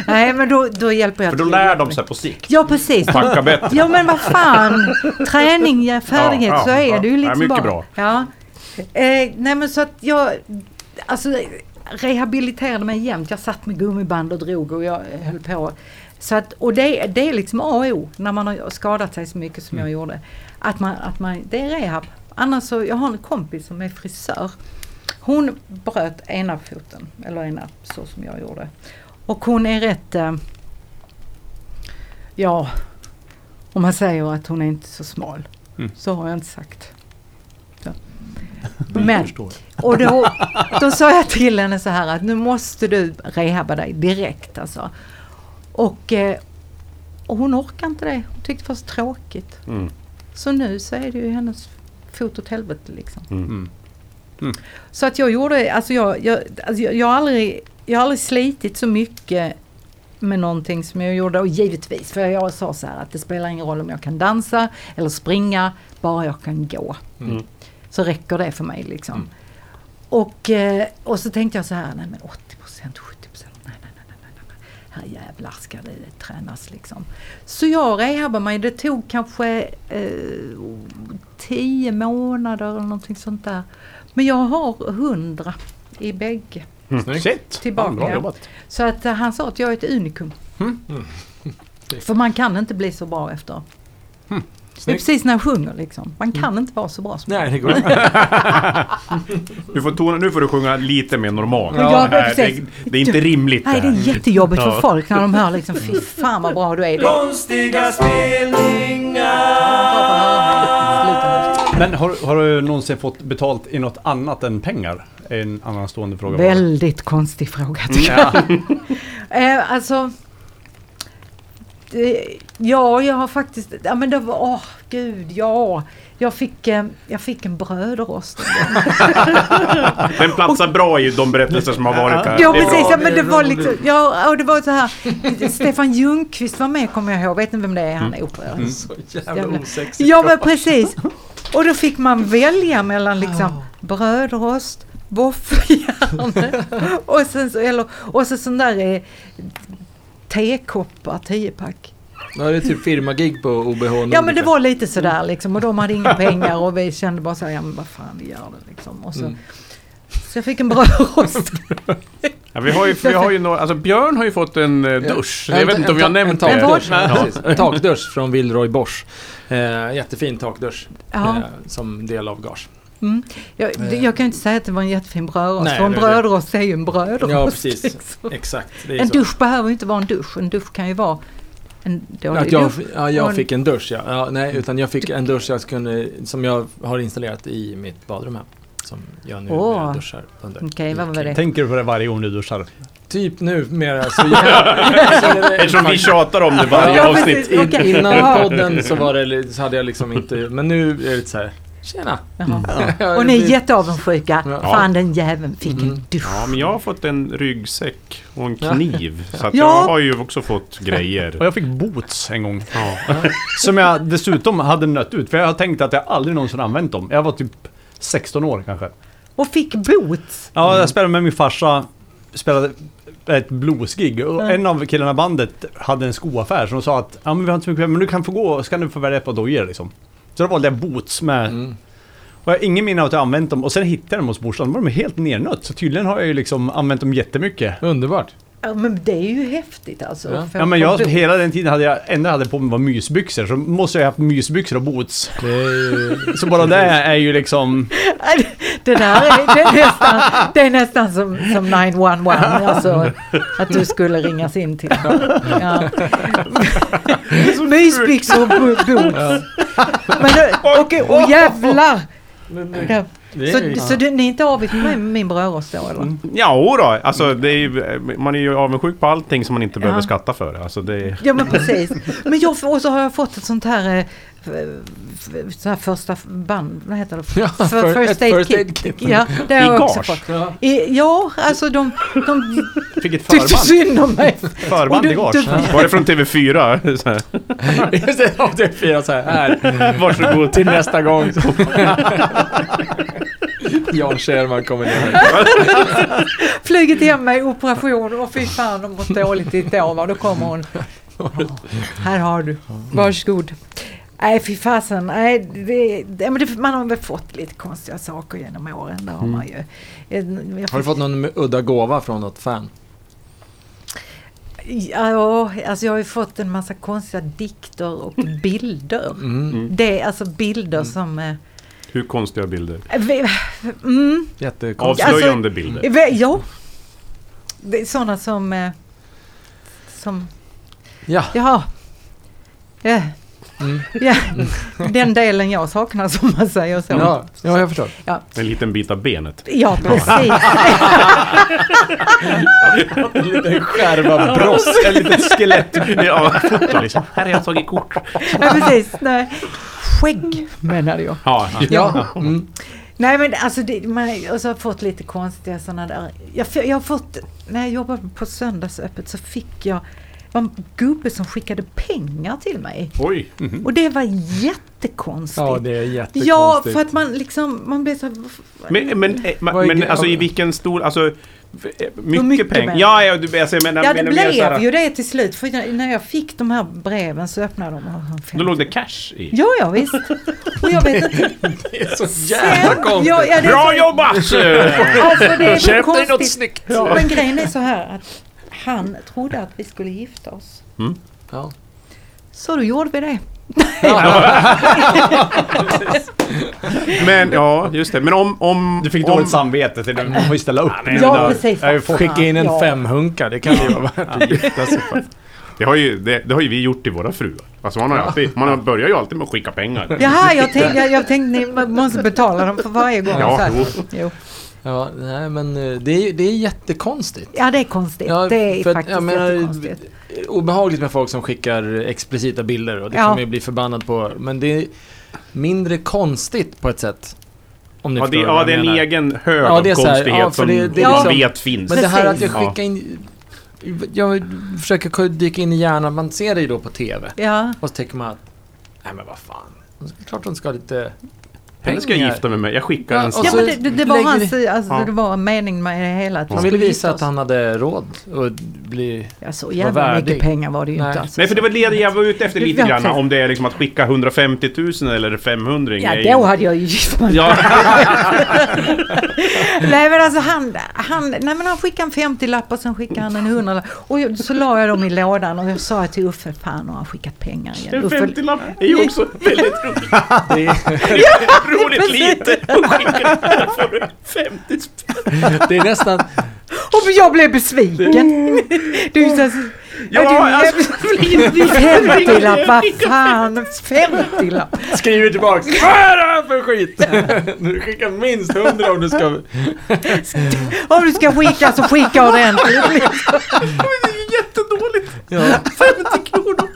Nej men då, då hjälper jag För då till. lär de sig på sikt. Ja precis. Packa bättre. Ja men vad fan. [laughs] Träning ger färdighet Ja, så är det ju liksom mycket bara. bra. Ja. Eh, nej men så att jag alltså rehabiliterade mig jämt. Jag satt med gummiband och drog och jag höll på. Så att, och det, det är liksom A och O när man har skadat sig så mycket som jag gjorde. Att man, att man, det är rehab. Annars så, jag har en kompis som är frisör. Hon bröt ena foten, eller ena så som jag gjorde. Och hon är rätt, eh, ja, om man säger att hon är inte så smal. Mm. Så har jag inte sagt. [laughs] Men, och då, då sa jag till henne så här att nu måste du rehabba dig direkt alltså. Och, eh, och hon orkar inte det. Hon tyckte det var så tråkigt. Mm. Så nu så är det ju hennes fot åt helvete liksom. Mm. Så att jag gjorde, alltså jag, jag, alltså jag, jag, har aldrig, jag har aldrig slitit så mycket med någonting som jag gjorde och givetvis, för jag sa så här att det spelar ingen roll om jag kan dansa eller springa, bara jag kan gå. Mm. Så räcker det för mig liksom. Mm. Och, eh, och så tänkte jag så här, nej men 80 procent, 70 procent, nej nej nej nej nej, nej. Här jävlar ska det tränas liksom. Så jag rehabade mig, det tog kanske eh, 10 månader eller någonting sånt där. Men jag har 100 i bägge. Shit! Tillbaka. Jobbat. Så att eh, han sa att jag är ett unikum. [laughs] För man kan inte bli så bra efter. Det är precis när jag sjunger liksom. Man kan inte vara så bra som Nej, det går inte. [laughs] Du får tona, nu får du sjunga lite mer normalt. Ja, det, här, det, det är inte rimligt Nej, det är jättejobbigt för Ja. folk när de hör liksom fy fan vad bra du är. Konstiga spelningar. Men har, har du någonsin fått betalt i något annat än pengar? En annan stående fråga. Väldigt konstig fråga tycker Ja. jag. [laughs] Eh, alltså, det, ja, jag har faktiskt, ja men det var, åh gud, ja. Jag fick, eh, jag fick en brödrost. [laughs] Den platsar bra i de berättelser som har varit här. Ja precis, ja, men det var liksom, ja och det var så här. Stefan Ljungqvist var med kommer jag ihåg, vet ni vem det är? Han är opera. Så jävla osexigt. Ja men precis. Och då fick man välja mellan liksom brödrost, våffeljärn [laughs] och sen så, eller, och så sån där eh, tekoppar, 10-pack. Ja, det är typ firmagig på OBH Ja men det Nordica. var lite sådär liksom och de hade inga pengar och vi kände bara så här, ja men vad fan vi gör det liksom. Och så, Mm. så jag fick en brödrost. [laughs] Ja, vi har ju, vi har ju några, alltså Björn har ju fått en eh, dusch. Jag vet inte om vi har nämnt en det. takdusch, En ja, precis. En takdusch från Villeroy Bosch. Eh, jättefin takdusch. Ja. Eh, som del av gage. Mm. Jag, det- jag kan ju inte säga att det var en jättefin brödrost, Nej, för en brödrost är ju en brödrost. Ja, precis. liksom. Exakt. Det är En så. dusch behöver ju inte vara en dusch, en dusch kan ju vara en dålig Att jag, dusch. ja, jag fick en dusch ja. ja. Nej, utan jag fick en dusch jag kunde, som jag har installerat i mitt badrum här. Som jag nu oh. duschar under. Okej, vad var det? Tänker du på det varje gång du duschar? Typ nu mer så jag, [laughs] Eftersom vi tjatar om det varje Ja, avsnitt. precis. Okej. Innan podden så, var det, så hade jag liksom inte, men nu är det så här. Tjena! Jaha. Ja, Och ni är jätteavundsjuka. Ja. Fan den jäveln fick Mm. en dusch. Ja, men jag har fått en ryggsäck och en Ja. kniv. Så att Ja. jag har ju också fått Och grejer. jag fick boots en gång. Ja. Som jag dessutom hade nött ut. För jag har tänkt att jag aldrig någonsin använt dem. Jag var typ 16 år kanske. Och fick boots. Ja, jag spelade med min farsa. Spelade ett bluesgig. Och Ja. en av killarna i bandet hade en skoaffär. Så de sa att ja, men vi har inte så mycket men du kan få gå. Ska du få välja ett par dojor liksom. Så då valde jag boots med... Mm. Och jag har ingen minne av att jag använt dem. Och sen hittade jag dem hos morsan. Då var de helt nernött. Så tydligen har jag ju liksom använt dem jättemycket. Underbart. Ja, men det är ju häftigt alltså. Ja. Ja men jag, hela den tiden hade jag, enda jag hade på mig var mysbyxor. Så måste jag ha haft mysbyxor och boots. Ju... Så bara det är ju liksom... Det där är, det är nästan, det är nästan som, som 911. Alltså att du skulle ringas in till. Ja. Mysbyxor och bo- boots. Men okej, och jävlar! Ja. Det Så, ju- så du, ni är inte avigt med min brödrost då eller? Ja, då. Alltså, det är ju, man är ju avundsjuk på allting som man inte behöver Ja. skatta för. Alltså, det är... Ja men precis. Men jag, och så har jag fått ett sånt här, eh, så här första band, vad heter det? [laughs] Ja, För- för- first, aid first kit. aid kit. Ja, det har I jag också gage. fått. Ja. I, ja, alltså de, de [laughs] Fick ett tyckte förband. synd om mig. Förband Och i du- gage. du- Var det från TV4? Så här. Just det, ja, det är fyra så här. här. Varsågod. Till nästa gång. [laughs] Jan Scherman kommer ner. Flugit hem mig, operation och fy fan de mått dåligt i ett år. Då kommer hon. "Ja, här har du, varsågod. Nej fy fasen, nej, det, det, man har väl fått lite konstiga saker genom åren. Det har man ju. Jag Mm. Har du fått någon udda gåva från något fan? Ja, alltså jag har ju fått en massa konstiga dikter och bilder. Mm. Det är alltså bilder som... eh, Hur konstiga bilder? Vi- Mm, Jättekonstigt. Avslöjande Alltså, bilder. ve- ja. Det är sådana som... eh, Som... Ja. Jaha. Ja. Mm. ja. Den delen jag saknar som man säger så. Ja, ja, jag förstår. En liten bit av benet. Ja, precis. En liten skärva bross, ett litet skelett. ja, foto liksom. Här har jag tagit kort. Ja, precis. Nej. Skägg menade jag. Ja, Ja. Mm. Nej men alltså, det, man, och så har jag fått lite konstiga sådana där. Jag, jag har fått, när jag jobbade på söndagsöppet så fick jag var en gubbe som skickade pengar till mig. Oj. Och det var jättekonstigt. Ja, det är jättekonstigt. Ja, för att man liksom, man blir så här, Men, men, eh, ma- Vad är men alltså i vilken stor... Alltså, eh, mycket, mycket pengar. Ja, ja, du, alltså, menar, Ja, det så här- blev ju det till slut. För när jag fick de här breven så öppnade de och Då låg det cash i. Ja, ja visst. Och jag vet [laughs] inte. Det är så jävla Sen- konstigt. Ja, ja, det är Bra så- jobbat! Alltså det är så Köp dig något snyggt. Ja, men grejen är så här att han trodde att vi skulle gifta oss. Ja. Så då gjorde vi det. [laughs] Men ja, just det. Men om... om Du fick om, dåligt samvete till det. Man får ju ställa upp. Ja, men- precis. jag Skicka in en Ja. femhunka, det kan ju vara värt att gifta sig för. Det har, ju, det, det har ju vi gjort till våra fruar. Alltså man, har alltid, man har- börjar ju alltid med att skicka pengar. Jaha, jag tänkte, jag, jag tänkte ni måste betala dem för varje gång. Ja, så här. jo. Jo. Ja, nej men eh, det är, det är jättekonstigt. ja, det är konstigt. Ja, det är för att, faktiskt menar, jättekonstigt. Obehagligt med folk som skickar explicita bilder och det Ja. kan man ju bli förbannad på. Men det är mindre konstigt på ett sätt. Om ni Ja, det, ja, det är en menar. egen hög Ja, det är av så här, konstighet ja, för som det- det man liksom- vet finns. Men det här att jag Ja. skickar in... Jag försöker dyka in i hjärnan, man ser det ju då på TV. Ja, Och så tänker man att, nej men vad fan. Klart de ska ha lite Henne ska jag pengar. gifta mig med. Jag skickar Ja, en och sån. ja men det, det, det var hans, alltså, Ja. det var meningen med det hela. Att vi Han ville visa att han hade råd att bli... Ja, så jävla värdig. mycket pengar var det ju Nej. inte alls. Nej, för det var det jag var ute efter lite grann. Om det är liksom att skicka 150 000 eller 500 Ja, är ju- då hade jag ju gift mig. Ja, [laughs] Nej men alltså han, han, nej, men han skickade en 50-lapp och sen skickade han en 100 Och så la jag dem i lådan och jag sa till Uffe, fan har han skickat pengar igen. en Uffe, 50-lapp är ju också [laughs] väldigt roligt. [laughs] Det är, roligt precis. lite. Och skickar, här får du 50 spänn. det är nästan... och jag blev besviken. Du är så, Ja, ja, alltså, du, [laughs] 50-lapp, vad fan, 50-lapp. Skriver tillbaks. Vad är det här för skit? [laughs] Du skickar minst 100 om du ska... Om du ska skicka så skicka ordentligt. Det är ju jättedåligt. Ja. 50 kronor.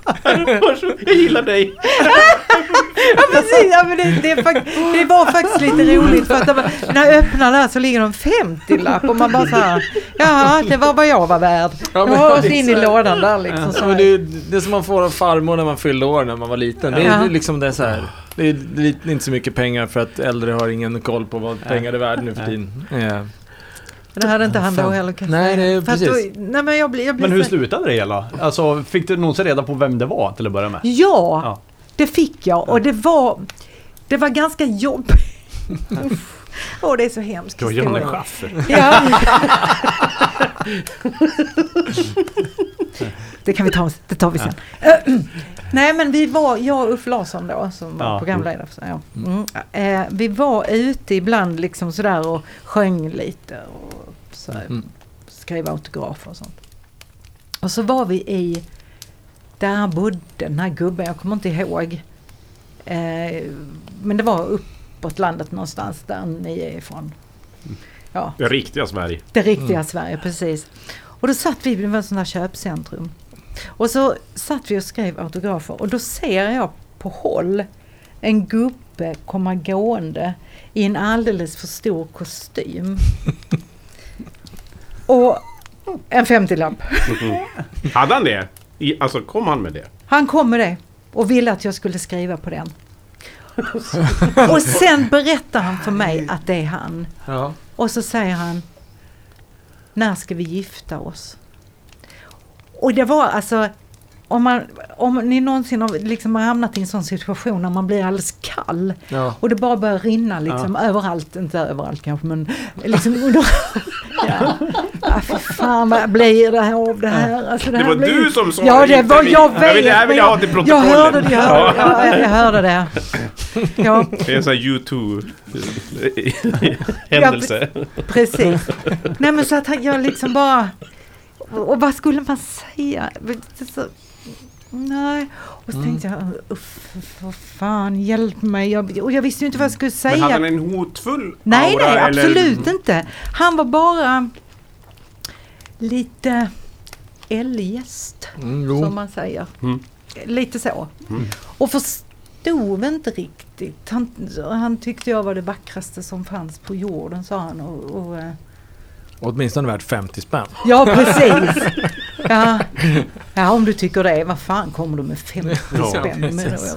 Jag gillar dig. Ja precis, ja, men det, det, är fakt- det var faktiskt lite roligt för att de, när jag öppnar där så ligger en 50-lapp och man bara så här, ja det var vad jag var värd. Ja, men har oss det är in så i lådan där liksom. Ja, Så men det, är, det är som man får av farmor när man fyllde år när man var liten. Det är, Ja. det är liksom det är så här. Det är, det är inte så mycket pengar för att äldre har ingen koll på vad pengar är värda nu för tiden. Ja. Det hade inte han då heller kan jag Nej, säga. det är För att precis. Då, nej men jag blir, jag blir Men hur så- slutade det hela? Alltså, fick du någonsin reda på vem det var till att börja med? Ja, Ja. det fick jag och det var, det var ganska jobbigt. [laughs] Åh, det är så hemskt. Det var Janne Schaffer. [laughs] Ja. det kan vi ta, det tar vi sen. [clears throat] Nej men vi var, jag och Ulf Larsson då som var Ja. programledare. för- Ja. Mm. Eh, vi var ute ibland liksom sådär och sjöng lite och så, här, Mm. skrev autografer och sånt. Och så var vi i, där bodde, den här gubben, jag kommer inte ihåg. Eh, men det var uppåt landet någonstans där ni är ifrån. Ja, Det riktiga Sverige. det riktiga Sverige, precis. Och då satt vi, det var ett sånt här köpcentrum. Och så satt vi och skrev autografer och då ser jag på håll en gubbe komma gående i en alldeles för stor kostym. [laughs] och en 50-lapp. [laughs] Hade han det? I, alltså kom han med det? Han kom med det och ville att jag skulle skriva på den. [laughs] och sen berättar han för mig att det är han. Ja. Och så säger han När ska vi gifta oss? Och det var alltså om, man, om ni någonsin har liksom hamnat i en sån situation när man blir alldeles kall Ja. och det bara börjar rinna liksom överallt, inte överallt kanske men liksom under... [laughs] ja. ja, för fan vad blir det här av det här? Alltså, Det här var blir- du som sa Ja det, det var, jag Jag vet. vill- det här vill men jag ha till Jag protokollet. hörde det, jag hörde, ja, jag, jag hörde det. Ja, Det är en sån här U2-händelse. precis. Nej men så att jag liksom bara... Och vad skulle man säga? Nej. Och så tänkte jag, uff, för fan, hjälp mig. Jag, och jag visste ju inte vad jag skulle säga. Men hade han en hotfull Nej, aura? nej, eller- absolut inte. Han var bara lite eljest, Mm, som man säger. Mm. Lite så. Mm. Och förstod inte riktigt. Han, han tyckte jag var det vackraste som fanns på jorden, sa han. Och, och, eh, Åtminstone värt 50 spänn. ja, precis. [laughs] Ja. ja, om du tycker det. Vad fan kommer du med 50 Ja, spänn? Men, precis.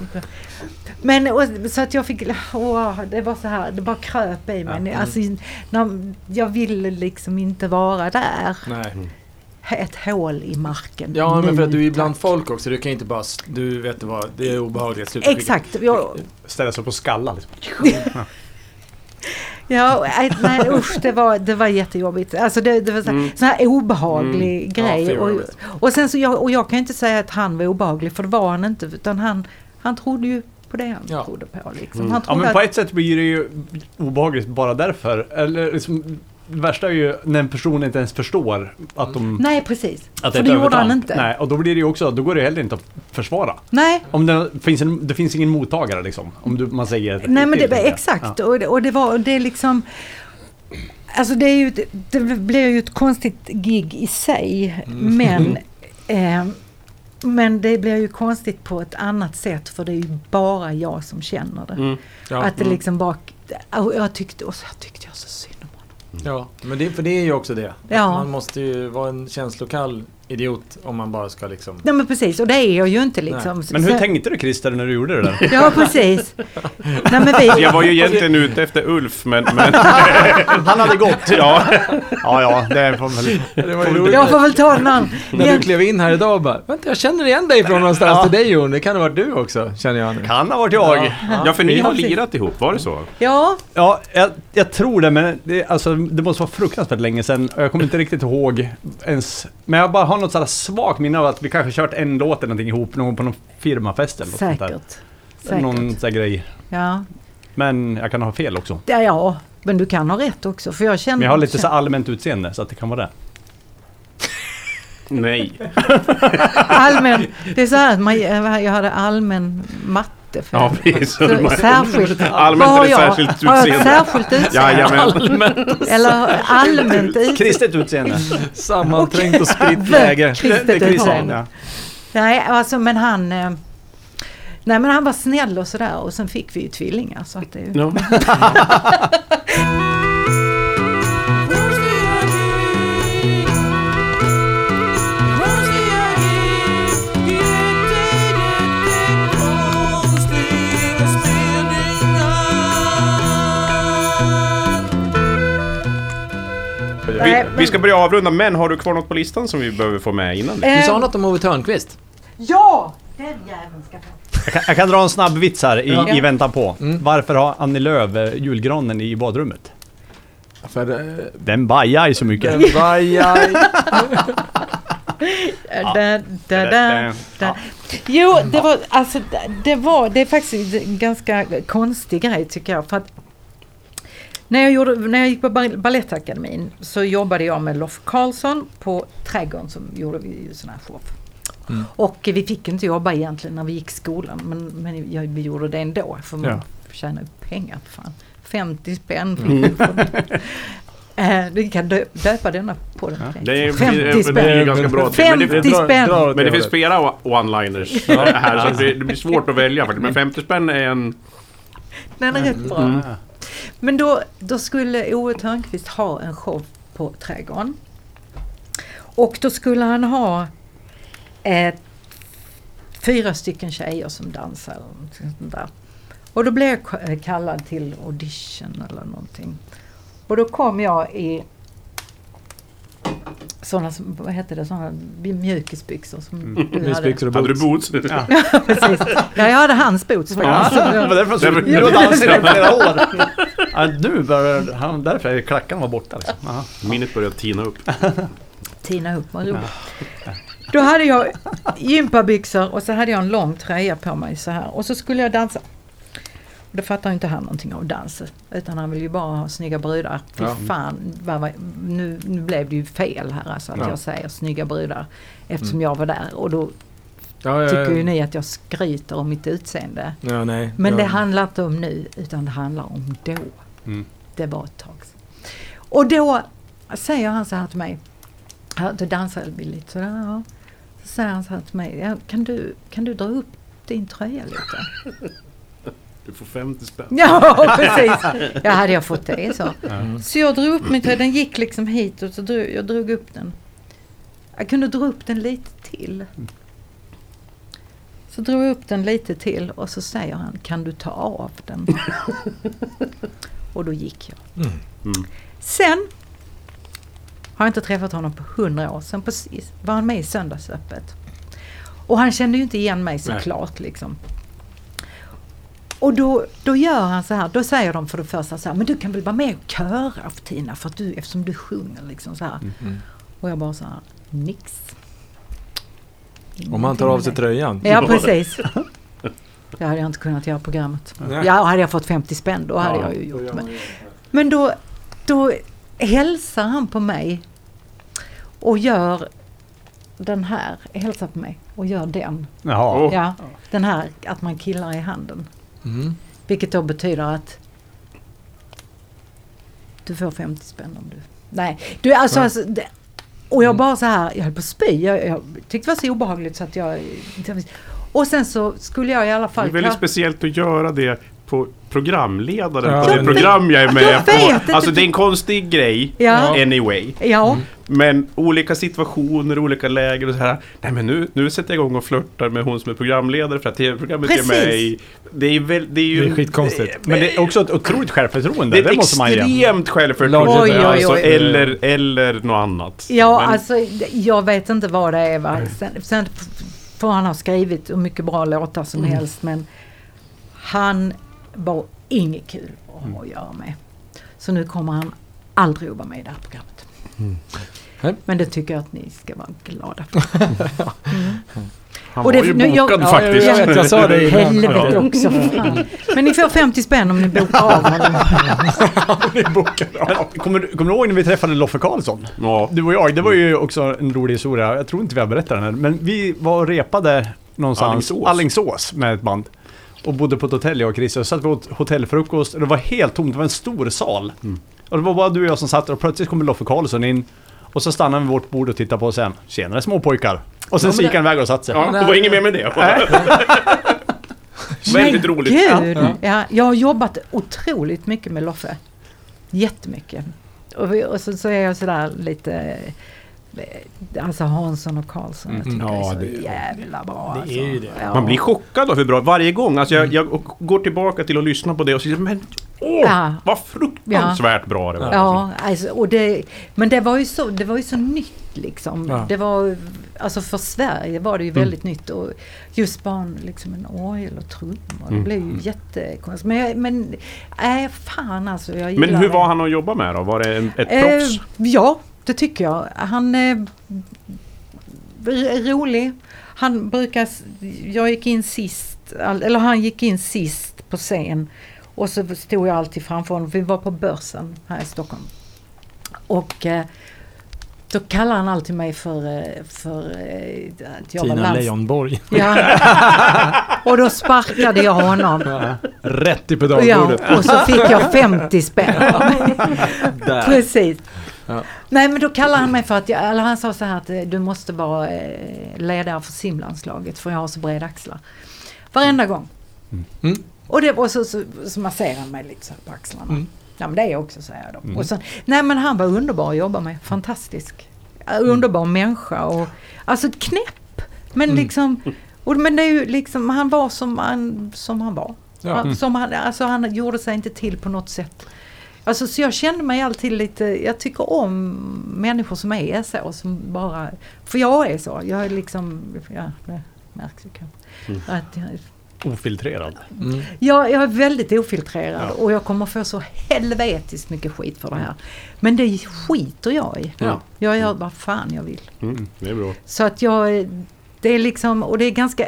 men och, så att jag fick, åh, det var så här, det bara kröp i mig. Alltså, när, jag ville liksom inte vara där. Nej. Ett hål i marken. Ja, men för att du är Nu, bland tack. folk också. Du kan inte bara... Du vet vad, det är obehagligt. Sluta Exakt. Jag, Ställa sig på skallar liksom. [laughs] ja, nej, nej usch, det var, det var jättejobbigt. Alltså det, det var så, Mm. sån här obehaglig Ja, grej. fear och, och sen så jag, och jag kan inte säga att han var obehaglig, för det var han inte. Utan han, han trodde ju på det han Ja. trodde på. Liksom. Mm. Han Ja trodde men på ett sätt blir det ju obehagligt bara därför. Eller liksom, det värsta är ju när en person inte ens förstår att de... nej, precis. Att för är det gjorde han inte. Nej, och då blir det ju också, då går det heller inte att försvara. Nej, Om det finns, en, det finns ingen mottagare liksom. Om du, man säger... Nej men det jag. exakt Ja. och, det, och det var det är liksom Alltså det är ju det blir ju ett konstigt gig i sig Mm. men [laughs] eh, men det blir ju konstigt på ett annat sätt för det är ju bara jag som känner det. Mm. Ja, Att det mm. liksom bara, jag tyckte, och så tyckte jag så synd. Ja, men det, för det är ju också det. Ja. Man måste ju vara en känslokall idiot om man bara ska liksom... Nej men precis, och det är jag ju inte liksom. Men hur Så- tänkte du Christer när du gjorde det där? Ja precis. Nej men vi, [laughs] Jag var ju egentligen ute efter Ulf, men... men [laughs] Han hade gått! ja. Ja, ja, det får väl... Det var ju roligt. jag får väl ta en annan. När du klev in här idag och bara Vänta, jag känner igen dig från någonstans Ja. till dig Jon. Det kan ha varit du också, känner jag nu. Kan ha varit jag. ja, för ni Ja, har lirat ihop, var det så? Ja, Ja, jag, jag tror det, men det, alltså, det måste vara fruktansvärt länge sedan. Jag kommer inte riktigt ihåg ens. Men jag bara har något sådär svagt minne av att vi kanske kört en låt eller någonting ihop någon, på någon firmafest eller något sånt där. säkert. Någon sån grej. Ja. Men jag kan ha fel också. Ja, ja, men du kan ha rätt också för jag känner... Men jag har lite så allmänt utseende så att det kan vara det. Nej. [laughs] allmän, Det är så här att man, jag hade allmän matte. För Ja, precis. Så, särskilt. Allmänt eller särskilt Har jag ett utseende? särskilt utseende? Jajamän. Eller allmänt utseende? Kristet utseende. Sammanträngt och spritt läge. Kristet Det utseende. ja. Nej, alltså men han... eh, Nej men han var snäll och sådär och sen fick vi ju tvillingar så att det... Ja. [laughs] Vi, Nej, vi ska börja avrunda, men har du kvar något på listan som vi behöver få med innan? det? Du sa Eh, något om Ove Thörnqvist. Ja! Den jäveln ska få. Jag kan, jag kan dra en snabb vits här i, Ja. i väntan på. Mm. Varför har Annie Lööf eh, julgranen i badrummet? För eh, Den bajar ju så mycket. den vajaj. [laughs] Da, da, da, da. Jo, det var, alltså, det var, det är faktiskt en ganska konstig grej tycker jag. För att när jag, gjorde, när jag gick på Bal- Balettakademin så jobbade jag med Lof Karlsson på Trädgården som gjorde vi sån här show. Mm. Och vi fick inte jobba egentligen när vi gick i skolan men, men vi gjorde det ändå för man Ja. tjänar ju pengar. Fan. 50 spänn fick vi för det. [laughs] Eh, Vi kan dö, döpa denna på den. Det är, 50 det är spänn. ganska bra till. Men det, 50 spänn. men det finns flera one-liners här, så det, det blir svårt att välja. faktiskt. Men 50 spänn är en... Den är rätt bra. Mm. Men då, då skulle Ove Thörnqvist ha en show på Trädgården. Och då skulle han ha eh, fyra stycken tjejer som dansar. eller sånt där. Och då blev jag eh, kallad till audition eller någonting. Och då kom jag i sådana som, vad hette det, sådana mjukisbyxor som Mm. du hade. Och Hade du boots. boots? Ja. [laughs] Precis. Ja, jag hade hans boots faktiskt. Ja, det var därför. Du har dansat i flera år. Ja, nu börjar han... Därför är klackarna var borta liksom. Aha. Minnet började tina upp. Tina upp, vad roligt. Då hade jag gympabyxor och så hade jag en lång tröja på mig så här och så skulle jag dansa. Då fattar inte han någonting av dans. Utan han vill ju bara ha snygga brudar. Fy Ja. fan, vad, nu, nu blev det ju fel här alltså att Ja. jag säger snygga brudar. Eftersom jag var där och då Ja, tycker ju ni att jag skryter om mitt utseende. Nej. Men det handlar inte om nu utan det handlar om då. Mm. Det var ett tag sedan. Och då säger han så här till mig. Då dansade vi lite sådär. Så säger han så här till mig. Kan, du, kan du dra upp din tröja lite? [laughs] Du får 50 spänn. Ja, [laughs] precis. Ja, hade jag fått det så. Mm. Så jag drog upp min tröja. Den gick liksom hit och så drog, jag drog upp den. Jag kunde dra upp den lite till. Så drog jag upp den lite till och så säger han, kan du ta av den? [laughs] och då gick jag. Mm. Sen har jag inte träffat honom på hundra år. Sen precis var han med i Söndagsöppet. Och han kände ju inte igen mig såklart liksom. Och då, då gör han så här, då säger de för det första så här, men du kan väl vara med och köra för Tina för att du, eftersom du sjunger liksom så här. Mm. Och jag bara så här, nix. Om han tar av sig tröjan. Ja precis. Det hade jag inte kunnat göra programmet. Nej. Ja, hade jag fått 50 spänn då hade Ja, jag ju gjort. Men, men då, då hälsar han på mig och gör den här, hälsar på mig och gör den. Jaha. Ja, den här att man killar i handen. Mm. Vilket då betyder att du får 50 spänn om du... Nej, du alltså... Alltså det, och jag bara så här, jag höll på att spy. Jag, jag tyckte det var så obehagligt så att jag... Och sen så skulle jag i alla Det fall... är väldigt speciellt att göra det på programledaren Ja, på det program jag är med på. Alltså det är en konstig grej Ja. anyway. Ja, Men olika situationer, olika läger och så här. Nej men nu, nu sätter jag igång och flörtar med hon som är programledare för att tv-programmet jag är med i. Det är, väl, det är ju... Det är skitkonstigt. Men det är också ett otroligt självförtroende. Det är Det, ett måste man ge. extremt självförtroende. Oj, oj, oj. Alltså, eller, eller något annat. ja Men- alltså jag vet inte vad det är. Va? Sen, sen får han ha skrivit hur mycket bra låtar som Mm. helst men han var inget kul att Mm. ha att göra med. Så nu kommer han aldrig att vara med i det här programmet. Nej. Men det tycker jag att ni ska vara glada för. [laughs] Han Och var det- ju nu- jag- bokad Ja, faktiskt. jag vet, jag sa det innan. Helvete också för fan. Men ni får 50 spänn om ni bokar av honom. [laughs] Kommer, du- kommer du ihåg när vi träffade Loffe Karlsson? Ja. Du och jag, det var ju också en rolig historia. Jag tror inte vi har berättat den här. Men vi var och repade någonstans, Alingsås. Alingsås, med ett band. Och bodde på ett hotell jag och Chris. Och satt vi åt hotellfrukost och det var helt tomt. Det var en stor sal. Och det var bara du och jag som satt där och plötsligt kommer Loffe Karlsson in. Och så stannade han vid vårt bord och tittade på oss sen. Tjenare småpojkar. Och sen Ja, så gick han iväg och satte sig. Ja, det var inget mer med det. [laughs] [laughs] Väldigt roligt. Gud! Ja, jag har jobbat otroligt mycket med Loffe. Jättemycket. Och, vi, och så, så är jag sådär lite... eh, Alltså Hansson och Karlsson. Jag tycker Ja, det är så det- jävla bra. det alltså. är ju det. Ja. Man blir chockad av hur bra, varje gång. Alltså jag, jag går tillbaka till att lyssna på det och säger men åh, Ja. vad fruktansvärt bra det var. Ja, alltså, och det, men det var, ju så, det var ju så nytt liksom. Ja. Det var, alltså för Sverige var det ju väldigt nytt. Och just bara en, liksom en orgel och trummor. Det Mm. blev ju jättekonstigt. Men, jag- men äh, fan alltså. Jag Men hur det. var han att jobba med då? Var det en, ett Eh, proffs? ja, det tycker jag. Han är rolig. Han brukar... Jag gick in sist, eller han gick in sist på scen. Och så stod jag alltid framför honom. Vi var på Börsen här i Stockholm. Och eh, då kallar han alltid mig för, eh, för eh, att jag var Tina lands... Leijonborg. Ja. [laughs] och då sparkade jag honom. Rätt i Ja, pedalbordet. och så fick jag 50 spänn. [laughs] Precis. Ja. Nej men då kallade han mig för att jag, eller han sa så här att eh, du måste vara eh, ledare för simlandslaget för jag har så breda axlar. Varenda gång. Mm. Och, det, och så, så, så masserade han mig lite så på axlarna. Mm. Ja men det är jag också säger jag då. Och så, nej men han var underbar att jobba med, fantastisk. Underbar människa och alltså knäpp. Men Mm. liksom, [laughs] och, men det är ju liksom, han var som han, som han var. Ja. Som han, alltså han gjorde sig inte till på något sätt. Alltså så jag kände mig alltid lite, jag tycker om människor som är så, som bara, för jag är så, jag är liksom, ja det märks ju kanske. Att jag, Ofiltrerad. Mm. jag, jag är väldigt ofiltrerad och jag kommer få så helvetiskt mycket skit för det här. Men det skiter jag i. Ja. Jag gör vad fan jag vill. Mm, det är bra. Så att jag, det är liksom, och det är ganska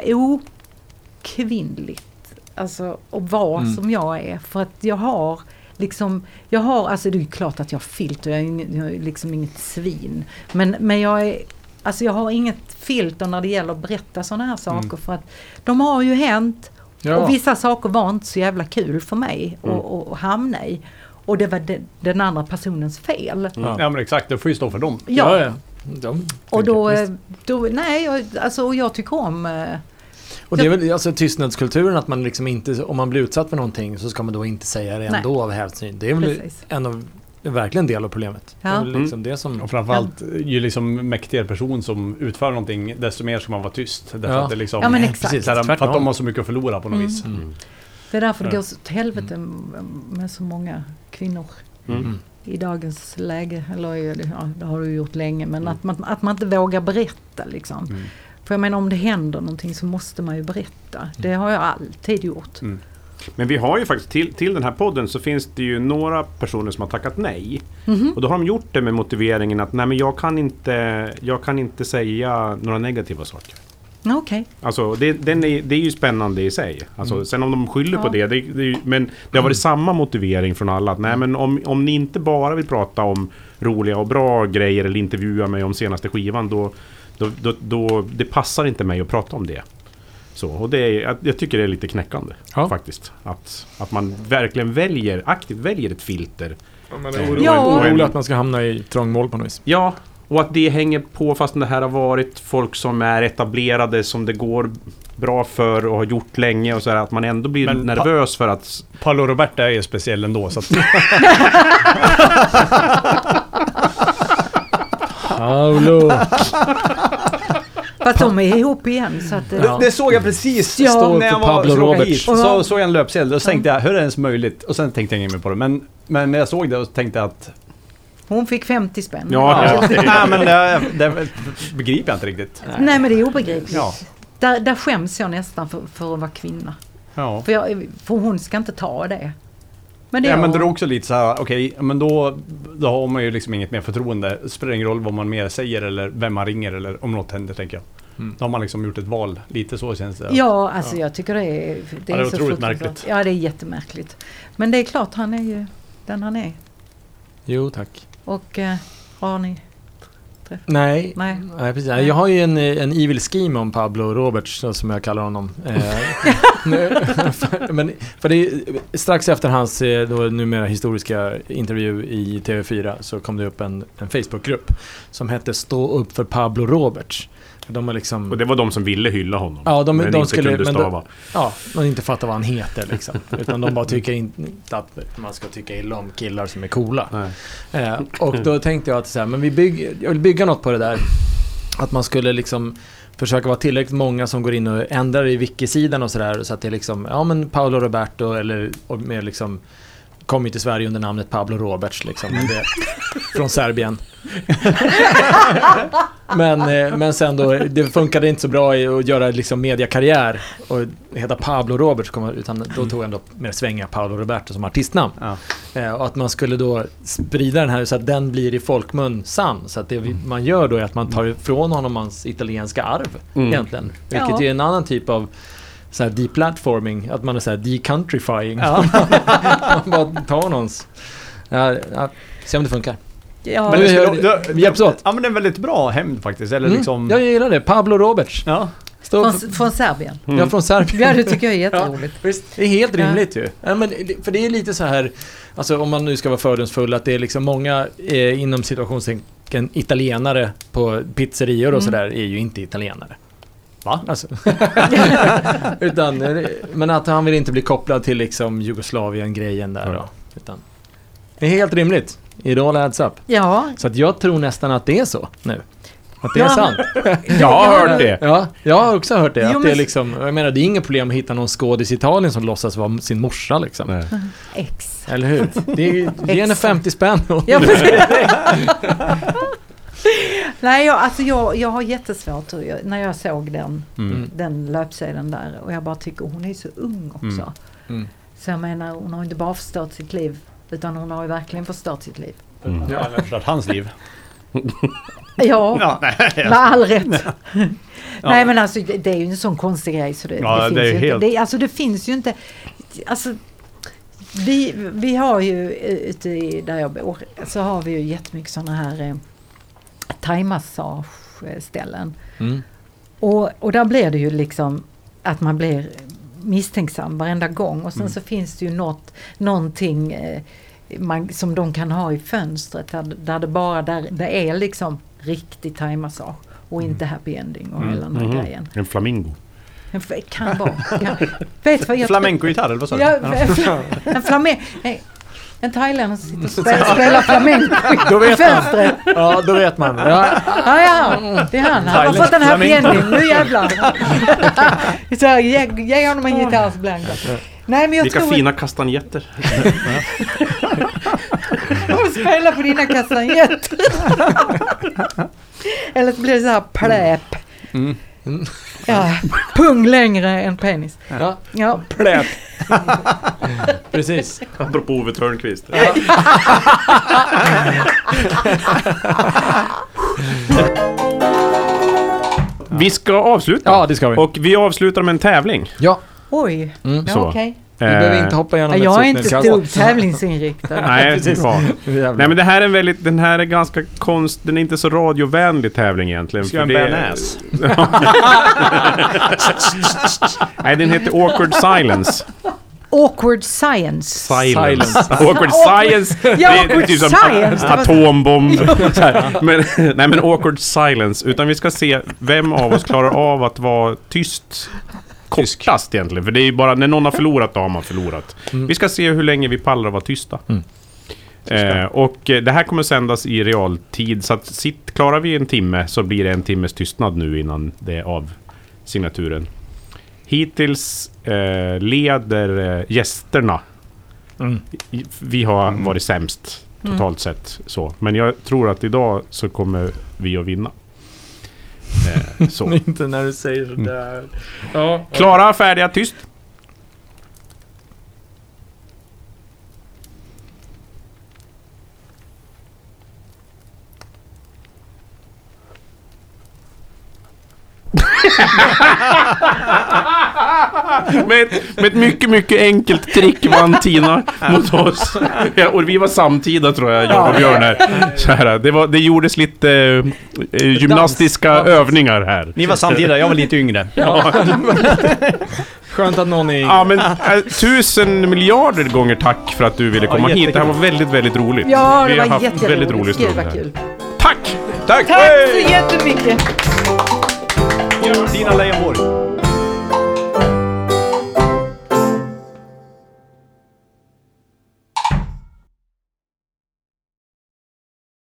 okvinnligt alltså, att vara Mm. som jag är. För att jag har liksom, jag har, alltså det är klart att jag har filter, jag är, ingen, jag är liksom inget svin. Men, men jag är, alltså jag har inget filter när det gäller att berätta sådana här saker. För att de har ju hänt Ja. och vissa saker var inte så jävla kul för mig Mm. att- att hamna i. Och det var de, den andra personens fel. Ja men exakt, det får ju stå för dem. Ja, ja. De, Och då, visst. då nej, jag, alltså och jag tycker om eh, Och det är väl alltså tystnadskulturen att man liksom inte, om man blir utsatt för någonting så ska man då inte säga det Nej. ändå av hänsyn. Det är väl Precis. en av, verkligen del av problemet. Det Ja. väl liksom det som... Och framförallt ju liksom mäktigare person som utför någonting, desto mer ska man vara tyst. Därför Ja. att det liksom, Ja, men Nej, exakt. precis. här, för att de har så mycket att förlora på något Mm. vis. Mm. Det är därför det går till helvete med så många kvinnor Mm. i dagens läge. Eller ja, det har du gjort länge. Men Mm. att, man, att man inte vågar berätta liksom. Mm. För jag menar om det händer någonting så måste man ju berätta. Det har jag alltid gjort. Men vi har ju faktiskt till, till den här podden så finns det ju några personer som har tackat nej. Mhm. Och då har de gjort det med motiveringen att nej men jag kan inte, jag kan inte säga några negativa saker. Okej. Alltså det, den är, det är ju spännande i sig. Alltså, Sen om de skyller på Ja. det, det, det ju- men det har varit samma motivering från alla. Att, nej men om, om ni inte bara vill prata om roliga och bra grejer eller intervjua mig om senaste skivan då, då, då, då det passar inte mig att prata om det. Så, och det är, jag, tycker det är lite knäckande Ja. faktiskt. Att, att man verkligen väljer, aktivt väljer ett filter. Man är orolig- Ja. orolig att man ska hamna i trångmål på något vis. Ja, och att det hänger på fast det här har varit folk som är etablerade som det går bra för och har gjort länge och så här, att man ändå blir Men pa- nervös för att... Paolo Roberta är ju speciell ändå så att, [laughs] [laughs] Paolo! Fast de är ihop igen så att... Ja. Det såg jag precis Ja. Står när jag var Pablo så Roberts. hit. Så såg jag en löpsedel och så tänkte jag, hur är det ens möjligt? Och sen tänkte jag inget mer på det. Men, men när jag såg det och tänkte jag att... Hon fick 50 spänn. Ja, Ja, [laughs] nej men det, det begriper jag inte riktigt. Nej men det är obegripligt. Ja. Där, där skäms jag nästan för, för att vara kvinna. Ja. För, jag, för hon ska inte ta det. Men det Ja men det är också lite så här, okej, men då, då har man ju liksom inget mer förtroende. Det spelar ingen roll vad man mer säger eller vem man ringer eller om något händer tänker jag. Mm. Då har man liksom gjort ett val. Lite så känns det. Ja, alltså jag tycker det är... Det Ja, det är så otroligt fruktansvärt. märkligt. Ja, det är jättemärkligt. Men det är klart, han är ju den han är. Jo, tack. Och eh, har ni... Nej. Nej. Nej, precis. Jag har ju en, en evil scheme om Pablo Roberts, som jag kallar honom. Eh, [laughs] men, för det strax efter hans eh, då, numera historiska intervju i TV4 så kom det upp en, en Facebookgrupp som hette Stå upp för Pablo Roberts. De har liksom... Och det var de som ville hylla honom. Ja, de- men de inte skulle- kunde men stava. Ja, man inte fattar vad han heter liksom. Utan de bara tycker inte att man ska tycka illa om killar som är coola. Eh, och då tänkte jag att så här, men vi bygger, jag vill bygga något på det där. Att man skulle liksom försöka vara tillräckligt många som går in och ändrar i wiki-sidan och sådär. Så att det är liksom, ja men Paolo Roberto eller med liksom kom ju till Sverige under namnet Pablo Roberts liksom. Det, från Serbien. men, eh, men sen då, det funkade inte så bra i att göra liksom mediakarriär och heta Pablo Roberts, utan då tog jag ändå mer svänga Paolo Roberto som artistnamn. Ja. Eh, och att man skulle då sprida den här så att den blir i folkmun sann. Så att det vi- man gör då är att man tar ifrån honom hans italienska arv Mm. egentligen. Vilket Ja. är en annan typ av så här deplatforming, att man är så här decountryfying. Ja. [laughs] man bara tar någons... Ja, ja, se om det funkar. Ja, Men skulle, det- det, vi hjälps åt. Ja men det är en väldigt bra hämnd faktiskt. Eller Mm, liksom... Jag gillar det. Pablo Roberts. Ja. Från, från Serbien. Mm. Jag är från Serbien. Ja, det tycker jag är [laughs] jätteroligt. Visst, det är helt Ja. rimligt ju. Ja, men, för det är lite så här, alltså om man nu ska vara fördomsfull, att det är liksom många eh, inom situationstecken italienare på pizzerior och Mm. sådär är ju inte italienare. Va? Alltså. [laughs] Utan, eh, men att han vill inte bli kopplad till liksom Jugoslavien-grejen där då. Utan, det är helt rimligt. It all adds up. Ja, Så att jag tror nästan att det är så nu. Att det är Ja. sant. [laughs] Jag har hört det. Ja, jag har också hört det. Jo, att det är liksom, jag menar, det är inget problem att hitta någon skådis i Italien som låtsas vara sin morsa liksom. Nej. X. Eller hur? Det är, [laughs] ge henne Exakt. 50 spänn. Ja. [laughs] Nej, jag, alltså jag, jag har jättesvårt jag, när jag såg den, Mm. den löpsedeln där och jag bara tycker hon är så ung också. Mm. Mm. Så jag menar, hon har inte bara förstört sitt liv utan hon har ju verkligen förstört sitt liv. Mm. Ja, förstört hans liv. [laughs] Ja, Ja, nej. [laughs] med all rätt. Nej men alltså det, det är ju en sån konstig grej så det, Ja, det det finns ju helt- inte. Det, alltså det finns ju inte. Alltså, vi, vi har ju eh, ute i där jag bor så har vi ju jättemycket sådana här eh, thaimassageställen. Mm. Och, och där blir det ju liksom att man blir misstänksam varenda gång och sen Mm. så finns det ju något, någonting eh, man, som de kan ha i fönstret där, där det bara där, det är liksom riktig thaimassage och inte happy ending och hela den här Mhm. grejen. En flamingo. En Kan vara. Kan, vet vad jag Flamenco-gitarr eller vad sa du? Ja, en. [laughs] Nej, en thailändare som sitter och spelar, spelar flamenco Då i vet man. fönstret. Ja, då vet man. Ja. Ja, ja, det är han. Han har fått en happy flamenco. ending. Nu jävlar. [laughs] Så här, ge, ge honom en gitarr så blir han glad. Nej, men jag Vilka tror fina kastanjetter. [laughs] att spela på dina kastanjetter. [laughs] Eller så blir det så här pläp. Mm. Ja, pung längre än penis. Ja, Ja, pläp. [laughs] Precis. Apropå Ove Thörnqvist. Vi ska avsluta. Ja, det ska vi. Och vi avslutar med en tävling. Ja, oj. Mm. Ja, Så. Vi behöver Eh, inte hoppa igenom [laughs] jag är inte sopnedkast. stor tävlingsinriktad. Nej, Precis. Nej men det här är en väldigt, den här är ganska konst, den är inte så radiovänlig tävling egentligen. Ska jag en det- bearnaise? [laughs] Nej, den heter Awkward Silence. Awkward science. Silence. Silence. Awkward Science. Ja, det är awkward typ som science. atombomb. [laughs] Men, nej men Awkward Silence. Utan vi ska se vem av oss klarar av att vara tyst kortast egentligen. För det är ju bara när någon har förlorat, då har man förlorat. Vi ska se hur länge vi pallar att vara tysta. Mm. Eh, och eh, det här kommer sändas i realtid. Så att sitt, klarar vi en timme så blir det en timmes tystnad nu innan det är av signaturen. Hittills eh, leder eh, gästerna. Mm. Vi har varit sämst totalt sett. Så. Men jag tror att idag så kommer vi att vinna. Eh, så. [laughs] Inte när du säger sådär. Ja. Klara, färdiga, tyst. [laughs] med, ett, med ett mycket, mycket enkelt trick vann Tina mot oss. Ja, och vi var samtida tror jag, jag och Björn här. Så här det, var, det gjordes lite eh, gymnastiska Dans. övningar här. Ni var samtida, jag var lite yngre. [laughs] Skönt att någon är... Ja men äh, tusen miljarder gånger tack för att du ville Ja, komma hit. Det här var väldigt, väldigt roligt. Ja, Vi det har var haft jätteroligt. väldigt rolig Gud vad kul. Tack! Tack! Tack så jättemycket. Tina Leijonborg.